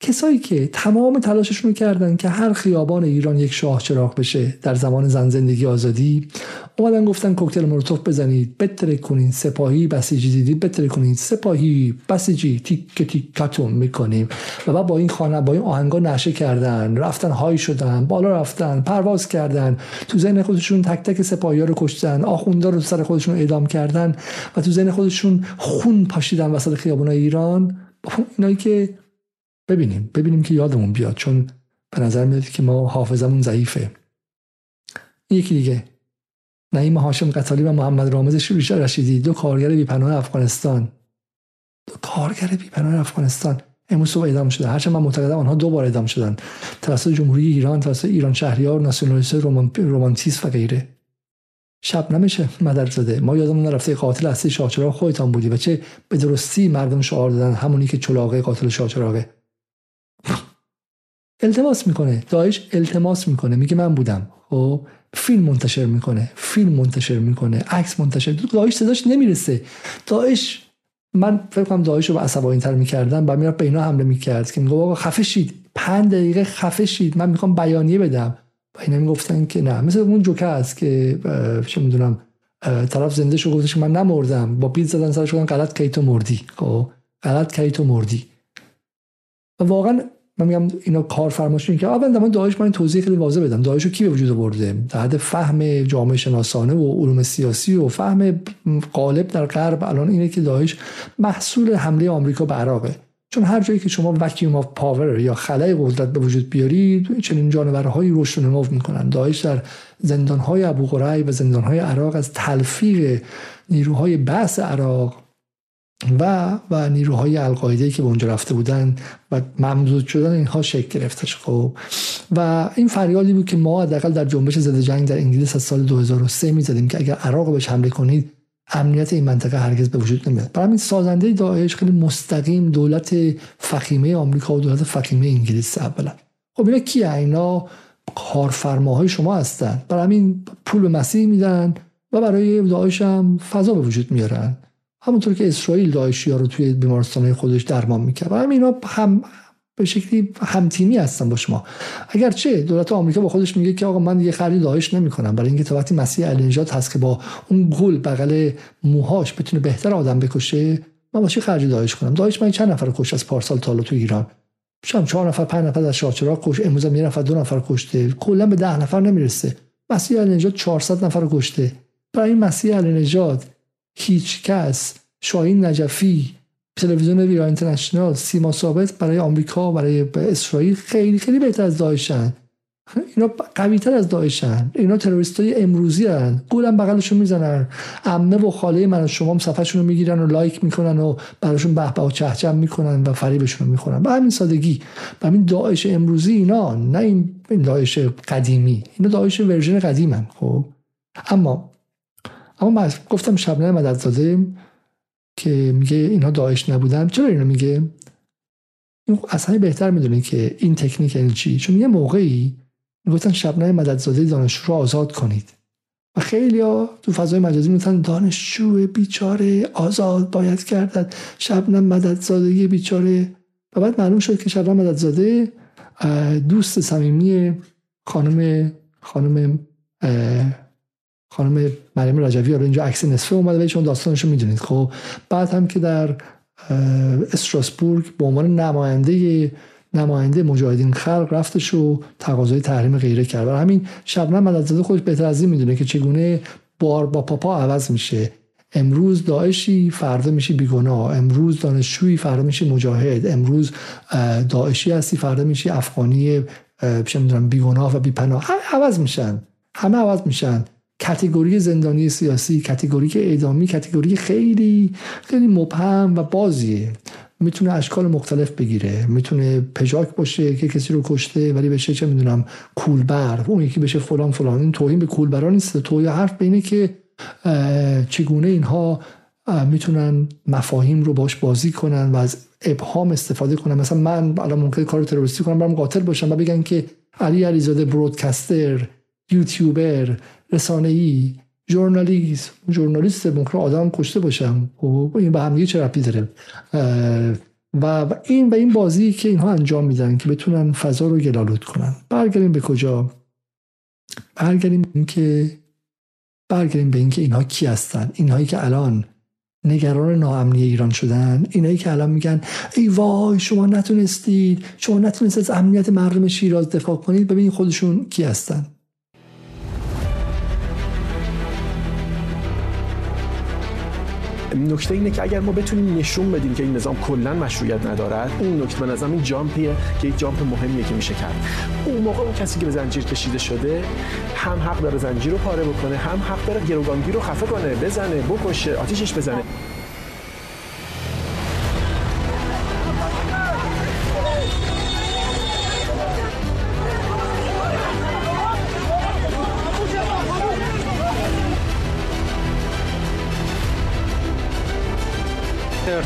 کسایی که تمام تلاششون رو کردن که هر خیابان ایران یک شاه چراغ بشه در زمان زن زندگی آزادی اومدن گفتن کوکتل مولوتوف بزنید بتره کنین سپاهی بسیجی دیدید بتره کنین سپاهی بسیجی تیک تیکتون می‌کنیم. و بعد با این خانه با این آهنگا نشه کردن رفتن های شدن بالا رفتن پرواز کردن تو ذهن خودشون تک تک سپاهی ها رو کشتن آخوندا رو سر خودشون اعدام کردن و تو ذهن خودشون خون پاشیدن وسط خیابان ایران. اینایی که ببینیم ببینیم که یادمون بیاد چون به نظر میاد که ما حافظمون ضعیفه. یکی دیگه. نعیم هاشم قتالی و محمد رامز شوریش رشیدی دو کارگر بیپناه افغانستان. دو کارگر بیپناه افغانستان. امروز صبح اعدام شده. هرچند من معتقدم آنها دو بار اعدام شدن توسط جمهوری ایران توسط ایران شهریار ناسیونالیست رومانتیست و غیره. شب نمیشه مدر زده. ما یادمون نرفته قاتل اصلی شاهچراغ خودتان بودی و چه به درستی مردم شعار دادن. همونی که چلاقه قاتل شاهچراغه. التماس می‌کنه. داعش التماس می‌کنه. میگه من بودم. خب فیلم منتشر می‌کنه. فیلم منتشر می‌کنه. عکس منتشر. داعش صداش نمی‌رسه. داعش من فکر کنم داعش رو عصبانی تر می‌کردم و می‌رفت به اینا حمله می‌کرد که میگه آقا خفه شید پنج دقیقه خفه شید من می‌خوام بیانیه بدم. و اینا می‌گفتن که نه. مثل اون جوکه است که چه می‌دونم طرف زنده شو گفتش من نمردم. با بیل زدن سرش غلط کیتو مردی. خب غلط کیتو مردی. و واقعا من میگم اینا کارفرماشون که اول من داعش من توضیح خیلی واضح بدم. داعش کی به وجود آورده؟ در حد فهم جامعه شناسانه و علوم سیاسی و فهم غالب در غرب الان اینه که داعش محصول حمله آمریکا به عراقه. چون هر جایی که شما vacuum of power یا خلأ قدرت به وجود بیارید چنین جانورهایی رشد و نمو می‌کنن. داعش در زندانهای ابو غریب و زندانهای عراق از تلفیق نیروهای بحث عراق و و نیروهای القاعده که به اونجا رفته بودن و ممدود شدن اینها شکل گرفتش خب. و این فریادی بود که ما حداقل در جنبش ضد جنگ در انگلیس از سال 2003 می‌زدیم که اگر عراق بهش حمله کنید امنیت این منطقه هرگز به وجود نمیاد. برای این سازنده داعش خیلی مستقیم دولت فخیمه آمریکا و دولت فخیمه انگلیس اولا. خب اینا کیه؟ اینا کارفرماهای شما هستن. برای همین پول به مسیح میدن و برای داعش هم فضا به وجود میارن. همونطور که اسرائیل داعشی ها رو توی بیمارستان خودش درمان می‌کرد. و اینا هم به شکلی همتیمی هستن با شما. اگرچه دولت آمریکا با خودش میگه که آقا من یه خرید داعش نمی‌کنم برای اینکه تا وقتی مسیح علی نجات هست که با اون گل بغل موهاش بتونه بهتر آدم بکشه من با چه خرج داعش کنم؟ داعش من چند نفر کش از پارسال تالا تو ایران؟ شام چهار نفر پنج نفر از شاهچراغ کش امروز یه نفر دو نفر کشته. کلا به ده نفر نمی‌رسه. مسیح علی نجات 400 نفر کشته. برای این مسیح علی نجات هیچ کس شاهین نجفی تلویزیون ویرا اینترنشنال سیما ثابت برای آمریکا برای اسرائیل خیلی خیلی بهتر از داعشن. اینا قوی تر از داعشن. اینا تروریست های امروزین. گولم بغلشون می‌زنن. عمه و خاله من و شما هم رو می‌گیرن و لایک می‌کنن و براشون به‌به و چهچهم می‌کنن و فریبشون رو می‌خورن. به همین سادگی. به همین داعش امروزی اینا نه این داعش قدیمی. اینا داعش version قدیمن خب. اما اما گفتم شبنم مددزاده که میگه اینها داعش نبودن. چرا اینو میگه؟ این اصلا بهتر می‌دونه که این تکنیک یعنی چی. چون یه موقعی می‌گفتن شبنم مددزاده دانشجو رو آزاد کنید. و خیلی ها تو فضای مجازی می‌گفتن دانشجو بیچاره آزاد باید کردد شبنم مددزاده بیچاره. و بعد معلوم شد که شبنم مددزاده دوست صمیمی خانم خانم خانم مریم رجوی حالا اینجا عکس نصفه اومده و چون داستانشو می‌دونید. خب بعد هم که در استراسبورگ به عنوان نماینده نماینده مجاهدین خلق رفتش و تقاضای تحریم غیره کرد. و همین شبنم مددزاده خودش بهتر از این می‌دونه که چگونه بار با پاپا عوض میشه. امروز داعشی فردا میشی بیگناه. امروز دانشجویی فردا میشی مجاهد. امروز داعشی هستی فردا میشی افغانی چه می‌دونم بیگناه و بیپناه. عوض میشن. همه عوض میشن. کتگوری زندانی سیاسی کتگوری اعدامی کتگوری خیلی خیلی مبهم و بازیه. می‌تونه اشکال مختلف بگیره. می‌تونه پژاک باشه که کسی رو کشته ولی بشه چه می‌دونم کولبر. اون یکی بشه فلان فلان. این توهین به کولبرا نیست. توی حرف بینه که چگونه اینها می‌تونن مفاهیم رو باش بازی کنن و از ابهام استفاده کنن. مثلا من الان ممکن کار تروریستی کنم برم قاتل باشم و بگن که علی علیزاده برودکستر یوتیوبر رسانه ای ژورنالیست ژورنالیست ممکن آدم کشته باشم. خب، این به هم چه ربطی داره؟ و این و این بازی که اینها انجام میدن که بتونن فضا رو گلالود کنن. برگردیم به کجا؟ برگردیم که برگردیم به اینکه اینها کی هستن؟ اینهایی که الان نگران ناامنی ایران شدن اینایی که الان میگن ای وای شما نتونستید شما نتونستید از امنیت مردم شیراز دفاع کنید ببین خودشون کی هستن؟ نکته اینه که اگر ما بتونیم نشون بدیم که این نظام کلا مشروعیت ندارد اون نکته به نظرم این جامپیه که یک جامپ مهمیه که میشه کرد. اون موقع اون کسی که به زنجیر کشیده شده هم حق داره زنجیر رو پاره بکنه هم حق داره گروگانگیر رو خفه کنه بزنه بکشه آتیشش بزنه.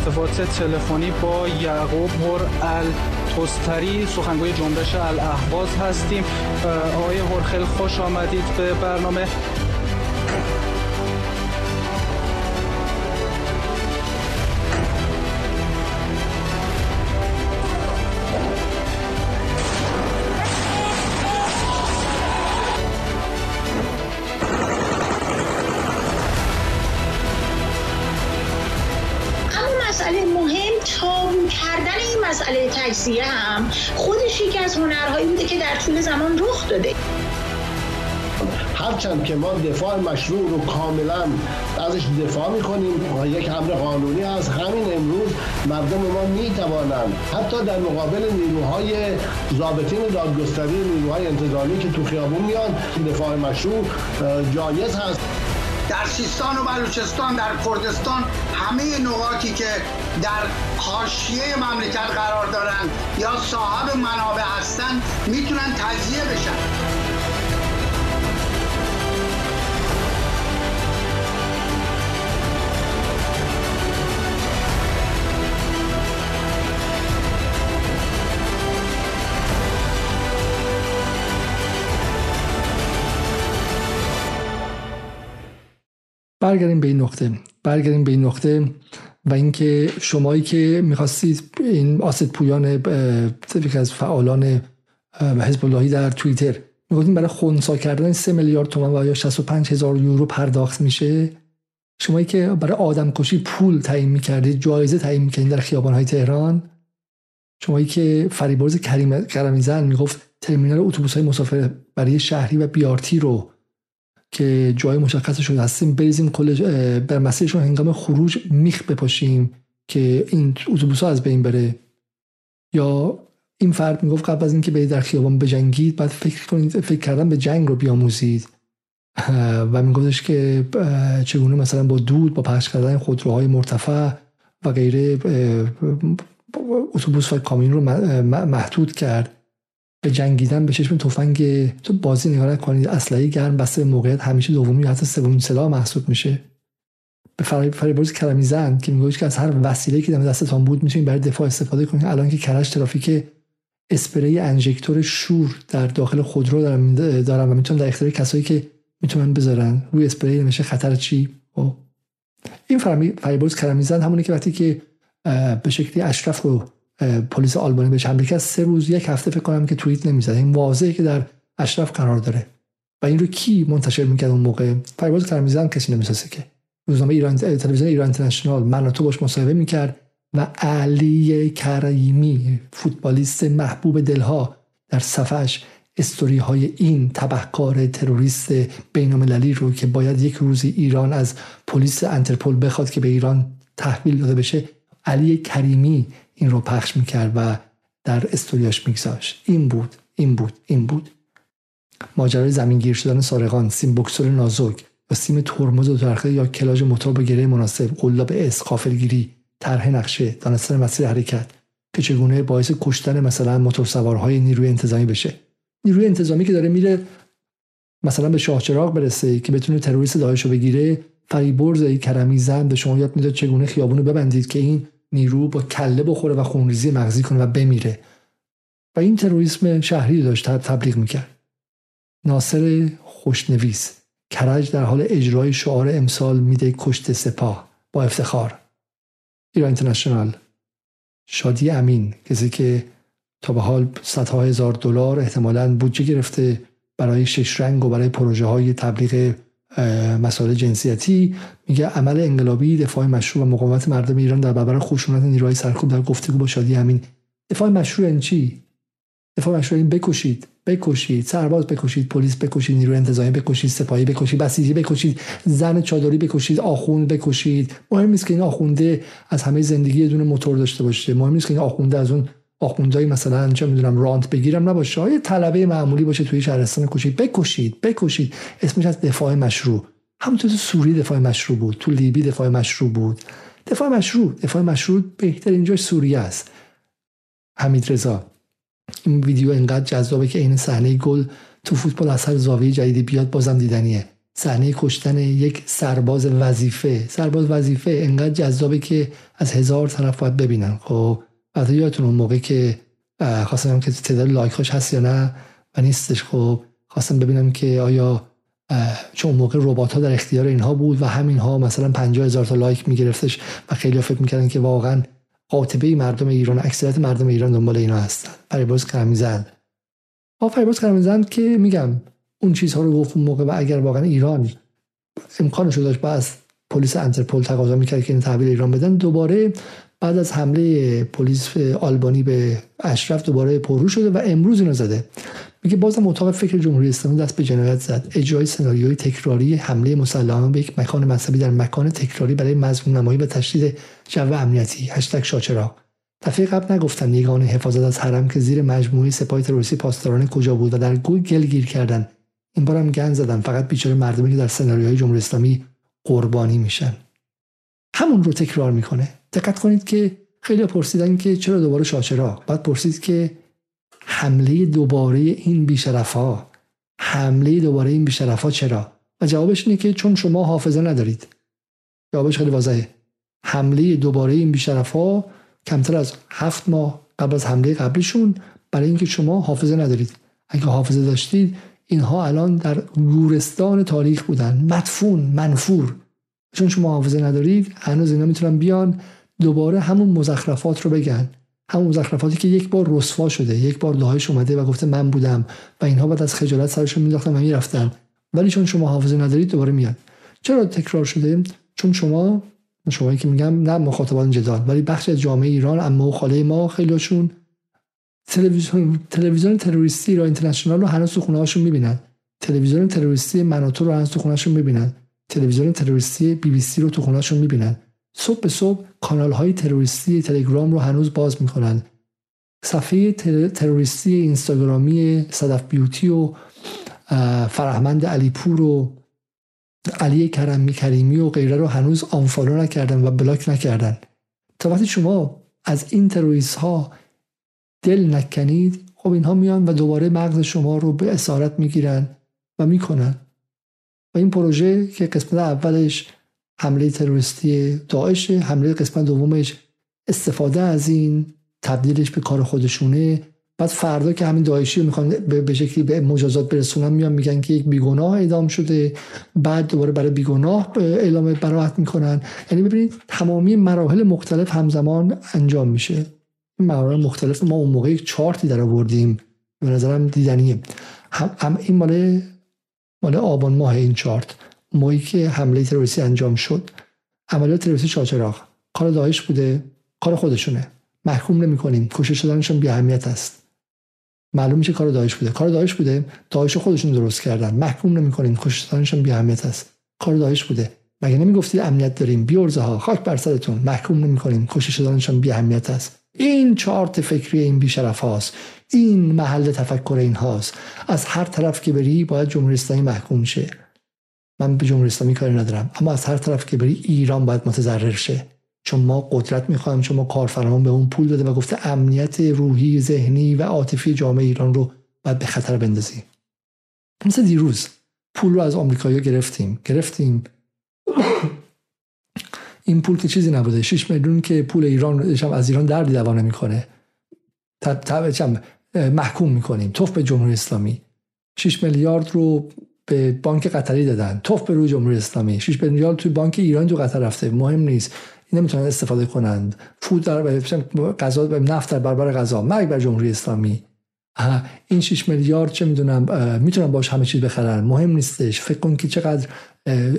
ارتباط تلفنی با یعقوب هر التستری سخنگوی جنبش الاهواز هستیم. آقای هرخل خوش آمدید به برنامه. تجزیه هم خودش یکی از هنرهایی بوده که در طول زمان رخ داده. هرچند که ما دفاع مشروع رو کاملا ازش دفاع می‌کنیم و یک امر قانونی هست. همین امروز مردم ما می‌توانند حتی در مقابل نیروهای ضابطین دادگستری نیروهای انتظامی که تو خیابون میان دفاع مشروع جایز هست. در سیستان و بلوچستان در کردستان همه نقاطی که در حاشیه مملکت قرار دارن یا صاحب منابع هستن می‌تونن تجزیه بشن. برگردیم به این نقطه. برگردیم به این نقطه. و اینکه شمایی که می‌خواستید این آسد پویان یکی از فعالان حزب اللهی در توییتر می‌گفتیم برای خونسا کردن 3 میلیارد تومان و یا 65 هزار یورو پرداخت میشه. شمایی که برای آدم کشی پول تعیین می‌کردید جایزه تعیین می‌کردید در خیابان های تهران. شمایی که فریبرز کریم کرمیزن می‌گفت ترمینال اتوبوس های مسافر برای شهری و بیارتی رو که جای مشخص شده هستیم بریزیم کل بر مسیرشون هنگام خروج میخ بپاشیم که این اتوبوس از بین بره. یا این فرد می‌گفت قبل از اینکه به در خیابان بجنگید بعد فکر کنید فکر کردن به جنگ رو بیاموزید. و میگفتش که چگونه مثلا با دود با پخش کردن خودروهای مرتفع و غیره اتوبوس و کامیون رو محدود کرد. به جنگیدن به چشم تفنگ تو بازی نگاه کنید اسلحه گرم بسته موقعیت همیشه دومی حتی سومین سلاح محسوب میشه. به فریبرز کلمی زن که میگوش که از هر وسیله که در دستتان بود می‌تونید برای دفاع استفاده کنید الان که کرج ترافیک اسپری انژکتور شور در داخل خودرو دارم دارم و می‌تونم در اختیار کسایی که می‌تونن بذارن. روی اسپری نمیشه خطر چی؟ او. این فریبرز کلمی زن همونی که وقتی که به شکلی اشرف رو پلیس آلبانی بهش حمله کرد. سه روز یک هفته فکر کنم که توییت نمی‌زد. این واضحه که در اشرف قرار داره. و این رو کی منتشر می‌کرد اون موقع؟ پرواز کرمیزن کسی نمی‌سازه که. روزنامه ایران تلویزیون ایران اینترنشنال من تو باش مصاحبه می‌کرد و علی کریمی فوتبالیست محبوب دلها در صفحش استوری های این تبهکار تروریست بینالمللی رو که باید یک روزی ایران از پلیس اینترپل بخواد که به ایران تحویل داده بشه علی کریمی این رو پخش می‌کرد و در استوریاش میگذاشت. این بود این بود این بود. ماجرای زمینگیر شدن سارقان سیم بکسور نازک و سیم ترمز و دوچرخه یا کلاچ موتور با گره مناسب قلاب اس غافلگیری طرح نقشه دانستن مسیر حرکت که چگونه باعث کشتن مثلا موتورسوارهای نیروی انتظامی بشه. نیروی انتظامی که داره میره مثلا به شاهچراغ برسه که بتونه تروریست داعش رو بگیره فریبرز کرمی زن به شما یاد می‌داد چگونه خیابونو ببندید که این نیرو با کله بخوره و خونریزی مغزی کنه و بمیره. و این تروریسم شهری داشت تبلیغ می‌کرد. ناصر خوشنویس کرج در حال اجرای شعار امسال میده کشت سپاه با افتخار. ایران اینترنشنال. شادی امین کسی که تا به حال صدها هزار دلار احتمالا بودجه گرفته برای شش رنگ و برای پروژه های تبلیغ مسائل جنسیتی. میگه عمل انقلابی دفاع مشروع و مقاومت مردم ایران در برابر خشونت نیروهای سرکوب در گفتگو با شادی امین. دفاع مشروع این چی؟ دفاع مشروع این بکشید بکشید سرباز بکشید پلیس بکشید نیروی انتظامی بکشید سپاهی بکشید بسیجی بکشید زن چادری بکشید آخوند بکشید. مهم نیست که این آخونده از همه زندگی یه دونه موتور داشته باشه. مهم نیست که این آخونده از اون آخوندهای مثلا چه می‌دونم رانت بگیرم نباشه. یه طلبه معمولی باشه توی شهرستان کشید بکشید بکشید. اسمش از دفاع مشروع. همونطور تو سوری دفاع مشروع بود تو لیبی دفاع مشروع بود. دفاع مشروع دفاع مشروع بهترین جای سوریه است. حمید رضا این ویدیو انقدر جذابه که این صحنه گل تو فوتبال هر زاویه جدیدی بیاد بازم دیدنیه. صحنه کشتن یک سرباز وظیفه. سرباز وظیفه انقدر جذابه که از هزار طرف باید ببینن. خب البته یادتون اون موقع که خواستم که تعداد لایک هاش هست یا نه و نیستش. خب خواستم ببینم که آیا چون موقع ربات ها در اختیار اینها بود و همین ها مثلا 50 هزار تا لایک میگرفتش و خیلی فکر می‌کردن که واقعا قاطبه مردم ایران اکثریت مردم ایران دنبال اینا هستن. فریبرز کرمیزن ها فریبرز کرمیزن که میگم اون چیزها رو گفت اون موقع و اگر واقعا ایران امکانش رو داشت از پلیس انترپل تقاضا می‌کرد که این تحویل ایران بدن دوباره بعد از حمله پلیس آلبانی به اشرف دوباره پررو شده و امروز اینو زده. میگه بازم اتاق فکر جمهوری اسلامی دست به جنایت زد. اجرای سناریوی تکراری حمله مسلحانه به یک مکان مذهبی در مکان تکراری برای مضمون نمایی و تشدید جو امنیتی. هشتگ شاچرا. دفعه قبل نگفتن یگان حفاظت از حرم که زیر مجموعه سپاه تروریستی پاسداران کجا بود و در گل گیر کردن. این بارم گن زدن. فقط بیچاره مردمی که در سناریوهای جمهوری اسلامی قربانی میشن. همون رو تکرار می‌کنه. دقت کنید که خیلی پرسیدن که چرا دوباره شاچرا؟ بعد پرسید که حمله دوباره این بیشرفا حمله دوباره این بیشرفا چرا؟ و جوابش اینه که چون شما حافظه ندارید. جوابش خیلی واضحه. حمله دوباره این بیشرفا کمتر از هفت ماه قبل از حمله قبلیشون برای اینکه شما حافظه ندارید. اگه حافظه داشتید اینها الان در گورستان تاریخ بودن. مدفون منفور. چون شما حافظه ندارید هنوز اینا می‌تونن بیان دوباره همون مزخرفات رو بگن. همون مزخرفاتی که یک بار رسوا شده یک بار دهایش اومده و گفته من بودم و اینها بعد از خجالت سرشون مینداختن و می‌رفتن. ولی چون شما حافظه ندارید دوباره میاد. چرا تکرار شده؟ چون شما شما که میگم نه مخاطبان جدال ولی بخش از جامعه ایران اما و خاله ما خیلیشون تلویزیون تلویزیون تروریستی را اینترنشنال رو هنوز تو خونه هاشون می‌بینن. تلویزیون تروریستی مناتو رو هنوز تو خونه هاشون می‌بینن. تلویزیون تروریستی بی بی سی رو تو خونه هاشون می‌بینن. صبح به صبح کانال های تروریستی تلگرام رو هنوز باز می‌کنن. صفحه تروریستی اینستاگرامی صدف بیوتی و فرهمند علیپور و علی کرمی کریمی و غیره رو هنوز آنفالو نکردن و بلاک نکردن. تا وقتی شما از این تروریست ها دل نکنید خب اینها میان و دوباره مغز شما رو به اسارت می‌گیرن و می‌کنن. و این پروژه که قسمت اولش حمله تروریستی داعش حمله قسمت دومش استفاده از این تبدیلش به کار خودشونه. بعد فردا که همین داعشی رو می‌خوان به شکلی به مجازات برسونن میان میگن که یک بیگناه اعدام شده. بعد دوباره برای بیگناه اعلام براحت می‌کنن. یعنی ببینید تمامی مراحل مختلف همزمان انجام میشه. مراحل مختلف ما اون موقع یک چارتی در آوردیم. به نظرم دیدنیه. هم, هم این مال مال آبان ماه این چارت. موقعی که حمله تروریستی انجام شد عملیات تروریستی چاچراغ کار داعش بوده کار خودشونه. محکوم نمی کنیم کشته شدنشون بی اهمیت است. معلوم میشه کار داعش بوده. کار داعش بوده داعش خودشون درست کردن. محکوم نمی کنیم کشته شدنشون بی اهمیت است. کار داعش بوده. مگه نمی‌گفتید امنیت داریم؟ بی ها خاک بر سرتون. محکوم نمی کنیم کشته شدنشون بی اهمیت است. این چارت فکری این بیشرف هاست. این محل تفکر این هاست. از هر طرف که بری باید جمهوری اسلامی محکوم شه. من به جمهوری اسلامی کاری ندارم. اما از هر طرف که بری ایران باید متضرر شه. چون ما قدرت می‌خوایم چون ما کارفرمان به اون پول داده و گفته امنیت روحی ذهنی و عاطفی جامعه ایران رو باید به خطر بندازیم مثل دیروز پول رو از آمریکایی گرفتیم. گرفتیم. این پول که چیزی نبوده. 6 میلیون که پول ایران از ایران دردی دوا نمی‌کنه محکوم می‌کنیم. توف به جمهوری اسلامی. 6 میلیارد رو به بانک قطری دادن. توف به روی جمهوری اسلامی. 6 میلیارد توی بانک ایران تو قطر رفته. مهم نیست. این نمی‌تونن استفاده کنند. فود در غذا نفت در برابر غذا. مرگ بر جمهوری اسلامی. این 6 میلیارد چه می‌دونم می‌تونن باش همه چیز بخرن. مهم نیستش. فکر کن که چقدر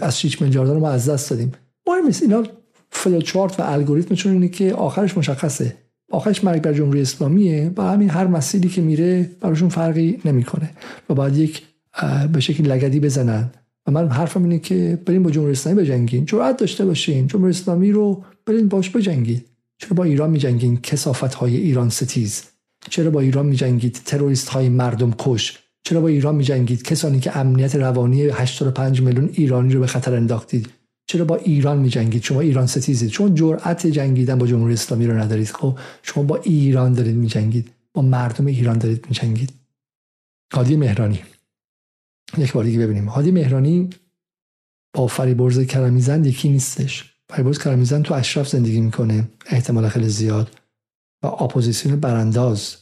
از 6 میلیارد رو ما از دست دادیم. مهم نیست. اینا فلو چارت و الگوریتمشون اینه که آخرش مشخصه. آخرش مرگ بر جمهوری اسلامیه و همین هر مسیری که میره براشون فرقی نمی‌کنه. و باید یک به شکل لگدی بزنن. و من حرفم اینه که بریم با جمهوری اسلامی بجنگین. جرأت داشته باشین. جمهوری اسلامی رو بریم باش بجنگید چرا با ایران میجنگین؟ کسافت های ایران ستیز. چرا با ایران میجنگید تروریست های مردم کش؟ چرا با ایران میجنگید کسانی که امنیت روانی 85 میلیون ایرانی رو به خطر انداختید؟ چرا با ایران میجنگید؟ شما ایران ستیزید. چون جرأت جنگیدن با جمهوری اسلامی رو ندارید. خب شما با ایران دارید میجنگید. با مردم ایران دارید میجنگید. هادی مهرانی. یک بار دیگه ببینیم. هادی مهرانی با فریبرز کرمیزن یکی نیستش. فریبرز کرمیزن تو اشرف زندگی می‌کنه احتمال خیلی زیاد و اپوزیسیون برانداز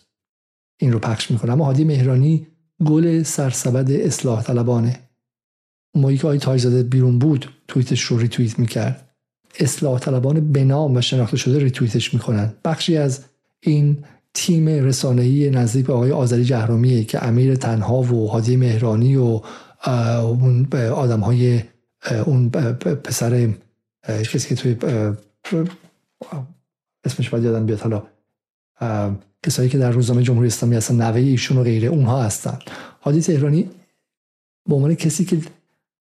این رو پخش می‌کنه. اما هادی مهرانی گل سرسبد اصلاح طلبانه. موقعی که آقای تاجزاده بیرون بود توییتش رو ریتوییت می‌کرد. اصلاح طلبان بنام و شناخته شده ریتوییتش می‌کنن بخشی از این تیم رسانه‌ای نزدیک آقای آذری جهرومیه که امیر تنها و هادی مهرانی و اون آدم های اون پسر کسی که توی اسمش باید یادم بیاد حالا. کسایی که در روزنامه جمهوری اسلامی هستن نوه ایشون و غیره اونها هستن. هادی تهرانی به عنوان کسی که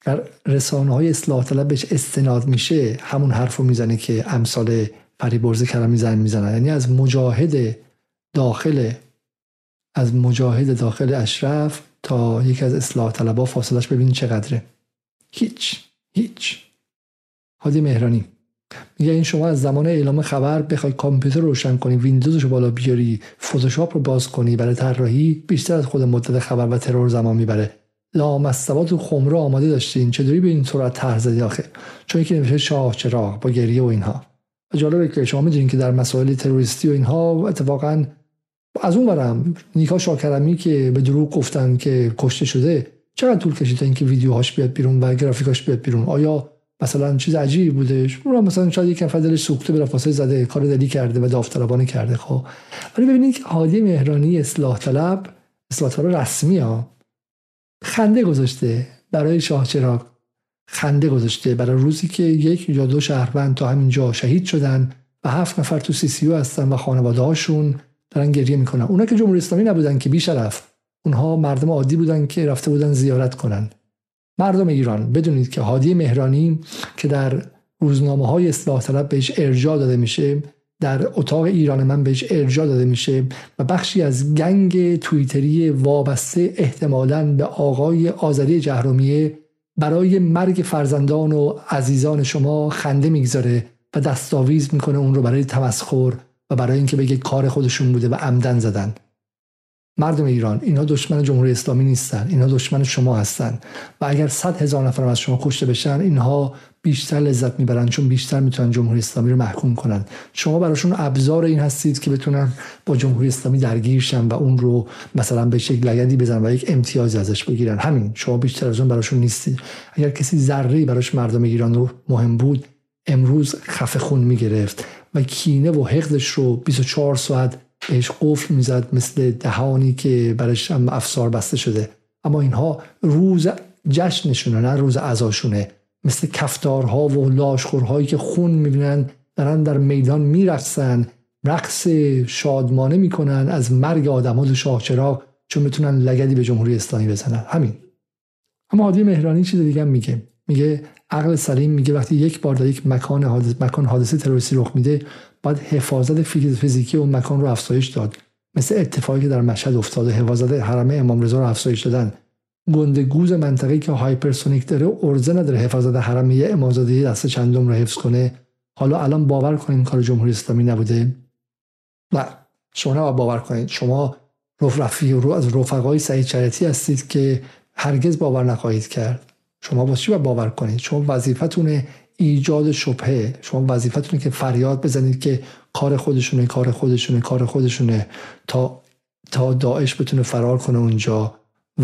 در رسانه های اصلاح طلب بهش استناد میشه همون حرف رو می‌زنه که امثال فریبرز کرم میزن می‌زنن. یعنی از مجاهد داخل از مجاهد داخل اشرف تا یکی از اصلاح طلبا فاصلش ببین چقدره. هیچ هیچ. هادی مهرانی میگه این شما از زمان اعلام خبر بخوای کامپیوتر روشن کنی ویندوزش رو بالا بیاری فتوشاپ رو باز کنی برای طراحی بیشتر از خود مدت خبر و ترور زمان می‌بره. لامصبات و خمره آماده داشتین چطوری به این صورت طرح زدی آخه؟ چون یکی نمیشه شاه چراغ با گریه و اینها. جالبه که شما می‌دونین که در مسائل تروریستی و اینها اتفاقا از اون برم نیکا شاکرمی که به دروغ گفتن که کشته شده چقدر طول کشید تا اینکه ویدیوهاش بیاد بیرون و گرافیکاش بیاد بیرون؟ آیا مثلا چیز عجیبی بودش؟ رو مثلا شاید یک نفر دلش سوخته بلافاصله زده کار دلی کرده و داوطلبانه کرده خب. ولی ببینید که هادی مهرانی اصلاح طلب اصلاح طلب رسمی ها. خنده گذاشته برای شاه چراغ. خنده گذاشته برای روزی که یک یا دو شهروند تا همینجا شهید شدن و هفت نفر تو سی سی هستن و خانواده هاشون دارن گریه می‌کنن. اونا که جمهوری اسلامی نبودن که بیشرف اونها مردم عادی بودن که رفته بودن زیارت کنن. مردم ایران بدونید که هادی مهرانی که در روزنامه های اصلاح طلب بهش ارجاع داده میشه در اتاق ایران من بهش ارجاع داده میشه و بخشی از گنگ تویتری وابسته احتمالا به آقای آزادی جهرومیه برای مرگ فرزندان و عزیزان شما خنده می‌گذاره و دستاویز می‌کنه اون رو برای تمسخر. و برای اینکه بگه کار خودشون بوده و عمدن زدن. مردم ایران اینها دشمن جمهوری اسلامی نیستن اینها دشمن شما هستن. و اگر صد هزار نفر از شما کشته بشن اینها بیشتر لذت می‌برن چون بیشتر می‌تونن جمهوری اسلامی رو محکوم کنن. شما براشون ابزار این هستید که بتونن با جمهوری اسلامی درگیر شن و اون رو مثلا به شکل لگدی بزنن و یک امتیاز ازش بگیرن. همین شما بیشتر از اون براشون نیستید اگر کسی ذره براش مردم ایران رو مهم بود امروز خفه خون می‌گرفت. و کینه و حقدش رو 24 ساعت بهش قفل می‌زد مثل دهانی که برش افسار بسته شده. اما اینها روز جشنشونه نه روز عزاشونه مثل کفتارها و لاشخورهایی که خون می‌بینن دارن در میدان میرقصن رقص شادمانه می‌کنن از مرگ آدم ها شاهچراغ چون می‌تونن لگدی به جمهوری اسلامی بزنن. همین. اما عادی مهرانی چیز دیگه میگه. میگه عقل سلیم میگه وقتی یک بار در یک مکان حادث مکان حادثه تروریستی رخ میده باید حفاظت فیزیکی اون مکان رو افزایش داد. مثل اتفاقی که در مشهد افتاده حفاظت حرم امام رضا رو افزایش دادن. گنده گوز منطقه که هایپرسونیک داره ارزه نداره حفاظت حرمیه امامزاده دست چندم رو حفظ کنه. حالا الان باور کنید کار جمهوری اسلامی نبوده. نه شما نباید باور کنید شما رفی رو از رفقای سعید شریعتی هستید که هرگز باور نخواهید کرد. شما با چی باور کنید؟ شما وظیفتون ایجاد شبهه. شما وظیفتونه که فریاد بزنید که کار خودشونه کار خودشونه کار خودشونه تا تا داعش بتونه فرار کنه اونجا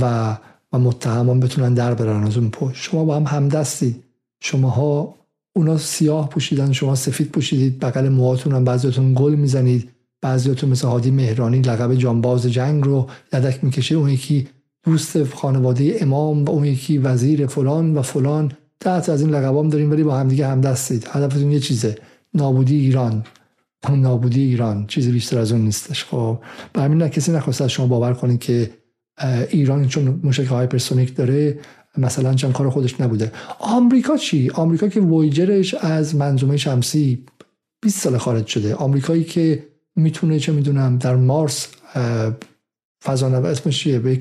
و و متهمان بتونن در برن از اون پشت. شما با هم همدستید شماها اونا سیاه پوشیدن شما سفید پوشیدید بغل موهاتون هم بعضیاتون گل می‌زنید. بعضیاتون مثل هادی مهرانی لقب جانباز جنگ رو یدک می‌کشه. اون یکی دوست خانواده امام و اون یکی وزیر فلان و فلان. تحت از این لقبام داریم ولی با همدیگه همدستید. هدفتون یه چیزه. نابودی ایران. نابودی ایران. چیزی بیشتر از اون نیستش. خب. به همین کسی نخواست از شما باور کنید که ایران چون موشک هایپرسونیک داره مثلا چند کار خودش نبوده. آمریکا چی؟ آمریکا که وویجرش از منظومه شمسی 20 سال خارج شده. آمریکایی که می‌تونه چه می‌دونم در مارس فضانورد اسمش چیه؟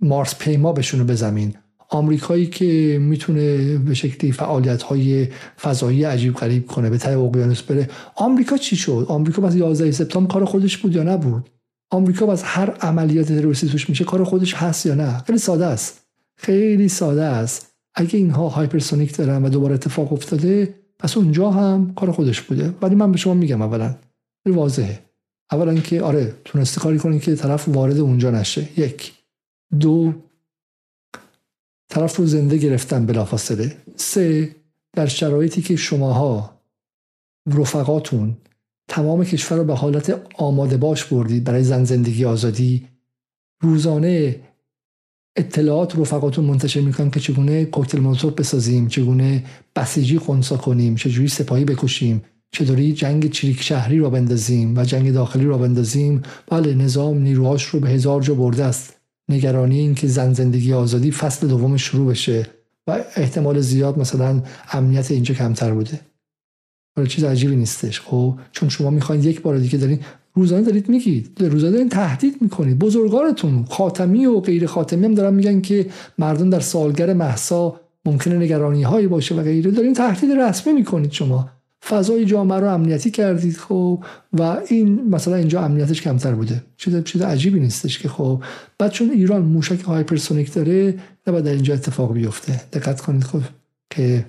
مارس پیما بشونه به زمین آمریکایی که می‌تونه به شکلی فعالیت های فضایی عجیب غریب کنه به ته اقیانوس بره. آمریکا چی شد؟ آمریکا از 11 سپتامبر کار خودش بود یا نبود؟ آمریکا از هر عملیات تروریستی توش میشه کار خودش هست یا نه؟ خیلی ساده است. خیلی ساده است. اگه اینها هایپرسونیک دارن و دوباره اتفاق افتاده پس اونجا هم کار خودش بوده. ولی من به شما میگم اولا واضحه. اولا که آره تونسته کاری کنی که طرف وارد اونجا نشه. یک. دو طرف رو زنده گرفتن بلافاصله. سه در شرایطی که شماها رفقاتون تمام کشور رو به حالت آماده باش بردید برای زن زندگی آزادی روزانه اطلاعات رفقاتون منتشر می‌کنن که چگونه کوکتل مولوتوف بسازیم چگونه بسیجی خونسا کنیم چجوری سپاهی بکشیم. چطوری جنگ چریک شهری را بندازیم و جنگ داخلی را بندازیم؟ بله نظام نیروهاش رو به هزار جا برده است. نگرانی این که زن زندگی آزادی فصل دوم شروع بشه و احتمال زیاد مثلا امنیت اینجا کمتر بوده. ولی چیز عجیبی نیستش خب؟ چون شما می‌خواید یک بار دیگه دارین روزانه دارید میگید. روزانه دارین تهدید می‌کنید. بزرگانتون خاتمی و غیر خاتمی هم دارن میگن که مردم در سالگر محسا ممکنه نگرانی هایی باشه و غیره. دارین تهدید رسمی می‌کنید شما. فضای جامعه رو امنیتی کردید خب و این مثلا اینجا امنیتش کمتر بوده. چیز چیز عجیبی نیستش که خب بعد چون ایران موشک هایپرسونیک داره نباید در اینجا اتفاق بیفته. دقت کنید خب که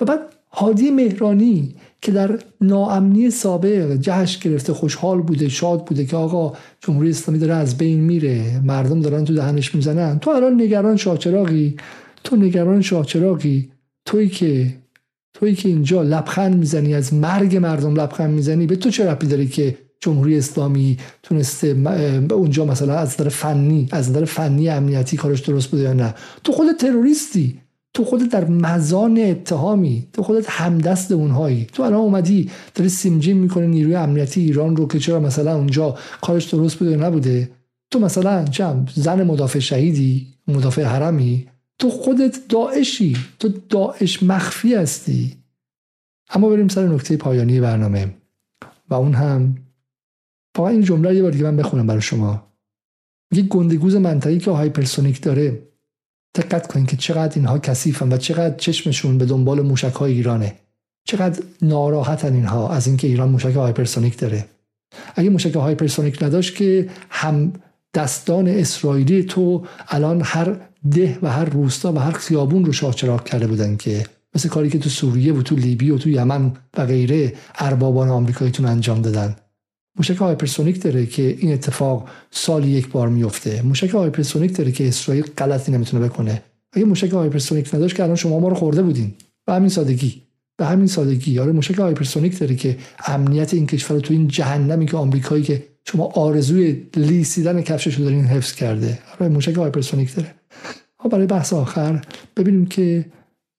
و بعد هادی مهرانی که در ناامنی سابق جهش گرفته خوشحال بوده شاد بوده که آقا جمهوری اسلامی داره از بین میره مردم دارن تو دهنش می‌زنن. تو الان نگران شاچراغی تو نگران شاچراغی تویی که تویی که اینجا لبخند می‌زنی از مرگ مردم لبخند می‌زنی به تو چه ربطی داری که جمهوری اسلامی تونسته اونجا مثلا از نظر فنی از نظر فنی امنیتی کارش درست بوده یا نه؟ تو خود تروریستی. تو خودت در مزان اتهامی. تو خودت همدست اونهایی. تو الان اومدی داری سیمجین می‌کنه نیروی امنیتی ایران رو که چرا مثلا اونجا کارش درست بوده یا نبوده؟ تو مثلا چم زن مدافع شهیدی مدافع حرمی؟ تو خودت داعشی تو داعش مخفی هستی. اما بریم سر نکته پایانی برنامه. و اون هم فقط این جمله یه بار دیگه من بخونم برای شما. یه گنده‌گوز منطقی که هایپرسونیک داره. دقت کنید که چقدر اینها کثیفن و چقدر چشمشون به دنبال موشک های ایرانه. چقدر ناراحتن اینها از اینکه ایران موشک هایپرسونیک داره. اگه موشک هایپرسونیک نداشت که هم دستان اسرائیلی تو الان هر ده و هر روستا و هر خیابون رو شاه کرده بودن که مثل کاری که تو سوریه و تو لیبی و تو یمن و غیره اربابان آمریکاییتون انجام دادن. موشک هایپرسونیک داره که این اتفاق سال یک بار میفته. موشک هایپرسونیک داره که اسرائیل غلطی نمی‌تونه بکنه. اگه موشک هایپرسونیک نداشت که الان شما ما رو خورده بودین. به همین سادگی. به همین سادگی. آره موشک هایپرسونیک داره که امنیت این کشور تو این جهنمی که آمریکایی که شما آرزوی لیسیدن کفشش رو دارین حفظ کرده. آره موشک هایپرسونیک داره. ها برای بحث آخر ببینیم که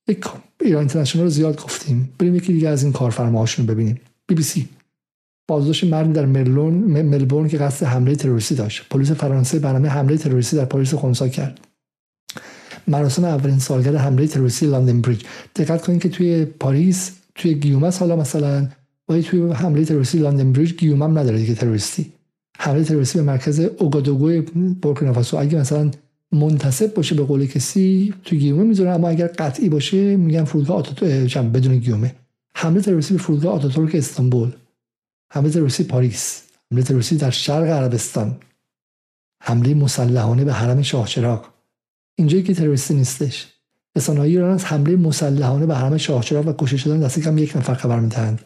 یک ایران اینترنشنال رو زیاد گفتیم. بریم یکی دیگه از این کارفرماهاشون ببینیم. بی بی سی. بازداشت مردی در ملبورن که قصد حمله تروریستی داشت. پلیس فرانسه برنامه حمله تروریستی در پاریس خونسا کرد. مراسم اولین سالگرد حمله تروریستی لندن بریج. دقت کنید که توی پاریس توی گیومس حالا مثلا ولی توی حمله تروریستی لندن بریج گیومم نداره دیگه تروریستی. حمله تروریستی به مرکز اوگادوگو بورکینافاسو. اگه مثلا منتسب باشه به قول کسی تو گیومه می‌ذاره. اما اگر قطعی باشه میگن فرودگاه آتاتورک بدون گیومه. حمله تروریستی به فرودگاه آتاتورک استانبول. حمله تروریستی پاریس. حمله تروریستی در شرق عربستان. حمله مسلحانه به حرم شاه چراغ. اینجایی که تروریستی نیستش. رسانه‌های ایران از حمله مسلحانه به حرم شاه چراغ و کشته شدن دست کم یک نفر خبر می‌دهند.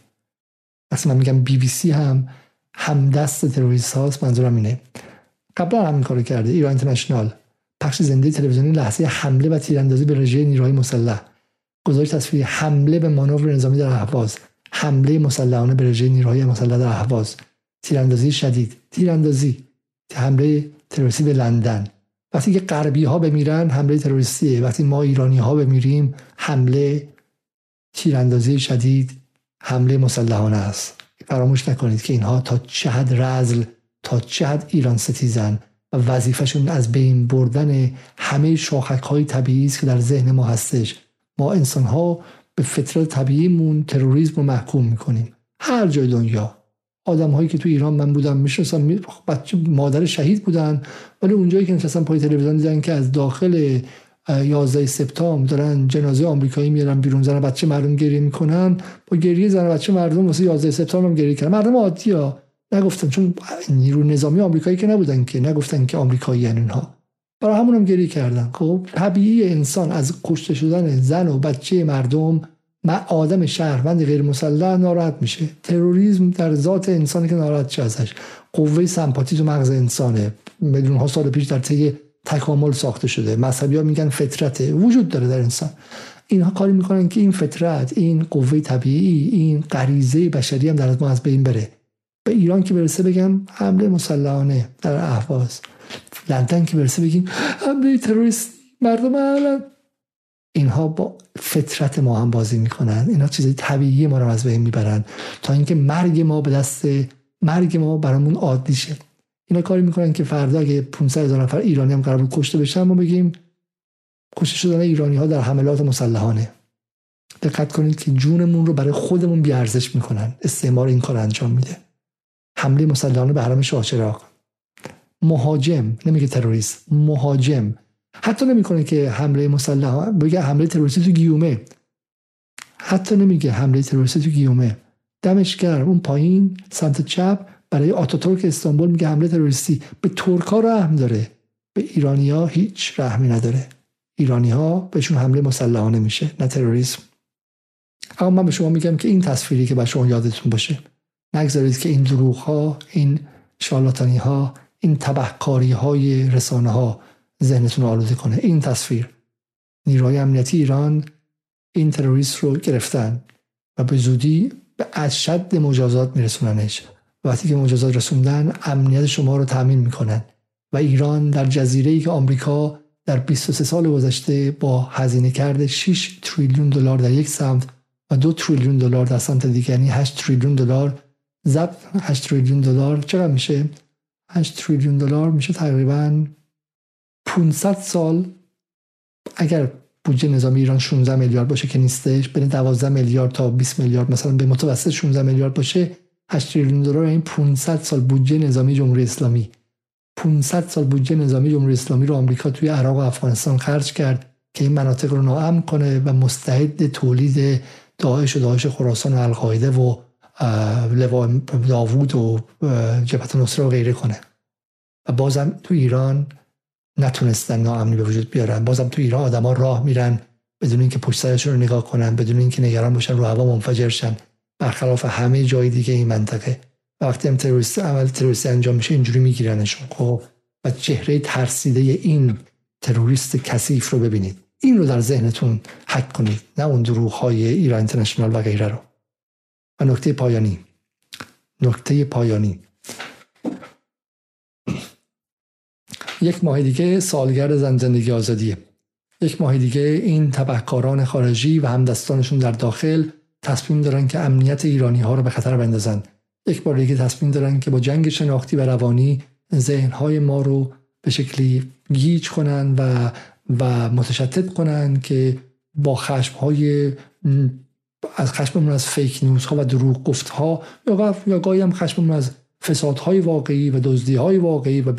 اصلا من میگم بی بی سی هم همدست تروریست هاست منظورم اینه. قبلا هم این کارو کرده ایران اینترنشنال. پخش زنده تلویزیونی لحظه حمله و تیراندازی به رژه نیروهای مسلح. گزارش تصویری حمله به مانور نظامی در اهواز. حمله مسلحانه به رژه نیروهای مسلح در اهواز. تیراندازی شدید. تیراندازی. حمله تروریستی به لندن. وقتی که غربی ها بمیرن حمله تروریستیه. وقتی ما ایرانی ها بمیریم حمله تیراندازی شدید حمله مسلحانه است. فراموش نکنید که اینها تا چه حد رزل تا چه حد ایران ستیزن و وظیفشون از بین بردن همه شاخک های طبیعی است که در ذهن ما هستش. ما انسان ها به فطرت طبیعیمون تروریسم رو محکوم می‌کنیم. هر جای دنیا. آدم هایی که تو ایران من بودم می‌شناسم بچه مادر شهید بودن ولی اونجایی که نشستن پای تلویزیون دیدن که از داخل 11 سپتامبر دارن جنازه آمریکایی میارن بیرون زن بچه مردم گریه می‌کنن. با گریه زن بچه مردم واسه 11 سپتامبر هم گریه کردن. مردم عادی ها. نگفتن چون نیرو نظامی آمریکایی که نبودن که. نگفتن که آمریکایی اینها. برای همون هم گریه کردن. خب طبیعی انسان از کشته شدن زن و بچه مردم آدم شهروند غیر مسلح ناراحت میشه. تروریسم در ذات انسانی که ناراحت چه ازش. قوه سمپاتی تو مغز انسانه. میلیون ها سال پیش در طی تکامل ساخته شده. مذهبی ها میگن فطرت وجود داره در انسان. اینها کاری می‌کنن که این فطرت این قوه طبیعی این غریزه بشری هم در ما از بین بره. به ایران که برسه بگم حمله مسلحانه در اهواز. لندن که برسه بگیم حمله تروریست مردم اینها با فطرت ما هم بازی می‌کنن. اینها چیز طبیعی ما رو از بین می‌برن. تا اینکه مرگ ما به دست مرگ ما برامون عادی شه. اینا کاری می‌کنن که فردا اگه 500 هزار نفر ایرانی هم قرار کشته بشن ما بگیم کشته شدن ایرانی ها در حملات مسلحانه. دقت کنید که جونمون رو برای خودمون بیارزش می‌کنن. استعمار این کار انجام میده. حمله مسلحانه به حرم شاه مهاجم نمیگه تروریست مهاجم. حتی نمی‌کنه که حمله مسلح بگه حمله تروریستی تو گیومه. حتی نمیگه حمله تروریستی تو گیومه. دمش اون پایین سمت چپ برای آتاتورک استانبول میگه حمله تروریستی. به ترکا رحم داره. به ایرانیا هیچ رحمی نداره. ایرانی ها بهشون حمله مسلحانه میشه نه تروریسم. اما من به شما میگم که این تصویری که به شما یادتون باشه نگذارید که این دروغ ها این شالاتانی ها این تبهکاری های رسانه ها ذهنتون رو آلوده کنه. این تصویر نیروهای امنیتی ایران این تروریست رو گرفتن و به زودی به اشد مجازات میرسوننش. وقتی که مجازات رسوندن امنیت شما رو تامین می‌کنن و ایران در جزیره ای که آمریکا در 23 سال گذشته با هزینه کرده 6 تریلیون دلار در یک سمت و دو تریلیون دلار در سمت دیگه یعنی 8 تریلیون دلار ضبط 8 تریلیون دلار. چقدر میشه؟ 8 تریلیون دلار میشه تقریبا 500 سال اگر بودجه نظامی ایران 16 میلیارد باشه که نیستش بین 12 میلیارد تا 20 میلیارد مثلا به متوسط 16 میلیارد باشه 8 تریلیون دلار این 500 سال بودجه نظامی جمهوری اسلامی. 500 سال بودجه نظامی جمهوری اسلامی رو آمریکا توی عراق و افغانستان خرج کرد که این مناطق رو ناامن کنه و مستعد تولید داعش و داعش خراسان و القاعده و لوا داوود و جبهت نصره و غیره کنه. و بازم تو ایران نتونستن ناامنی به وجود بیارن. بازم تو ایران آدما راه میرن بدون اینکه پشت سرشون رو نگاه کنن بدون اینکه نگران باشن رو هوا منفجر شن. برخلاف همه جای دیگه این منطقه. وقتی هم تروریست عمل تروریستی انجام میشه اینجوری میگیرنشون. خب و چهره ترسیده این تروریست کثیف رو ببینید. این رو در ذهنتون حک کنید نه اون دروغ های ایران اینترنشنال و غیره رو. و نکته پایانی. نکته پایانی. یک ماه دیگه سالگرد زن زندگی آزادیه. یک ماه دیگه این تبهکاران خارجی و همدستانشون در داخل تصمیم دارن که امنیت ایرانی ها رو به خطر بندازن. یک بار دیگه تصمیم دارن که با جنگ شناختی و روانی ذهنهای ما رو به شکلی گیج کنن و و متشتت کنن که با خشم های از خشممون از فیک نیوز ها و دروغ گفت ها یا, یا گاهی هم خشممون از فسادهای واقعی و های واقعی و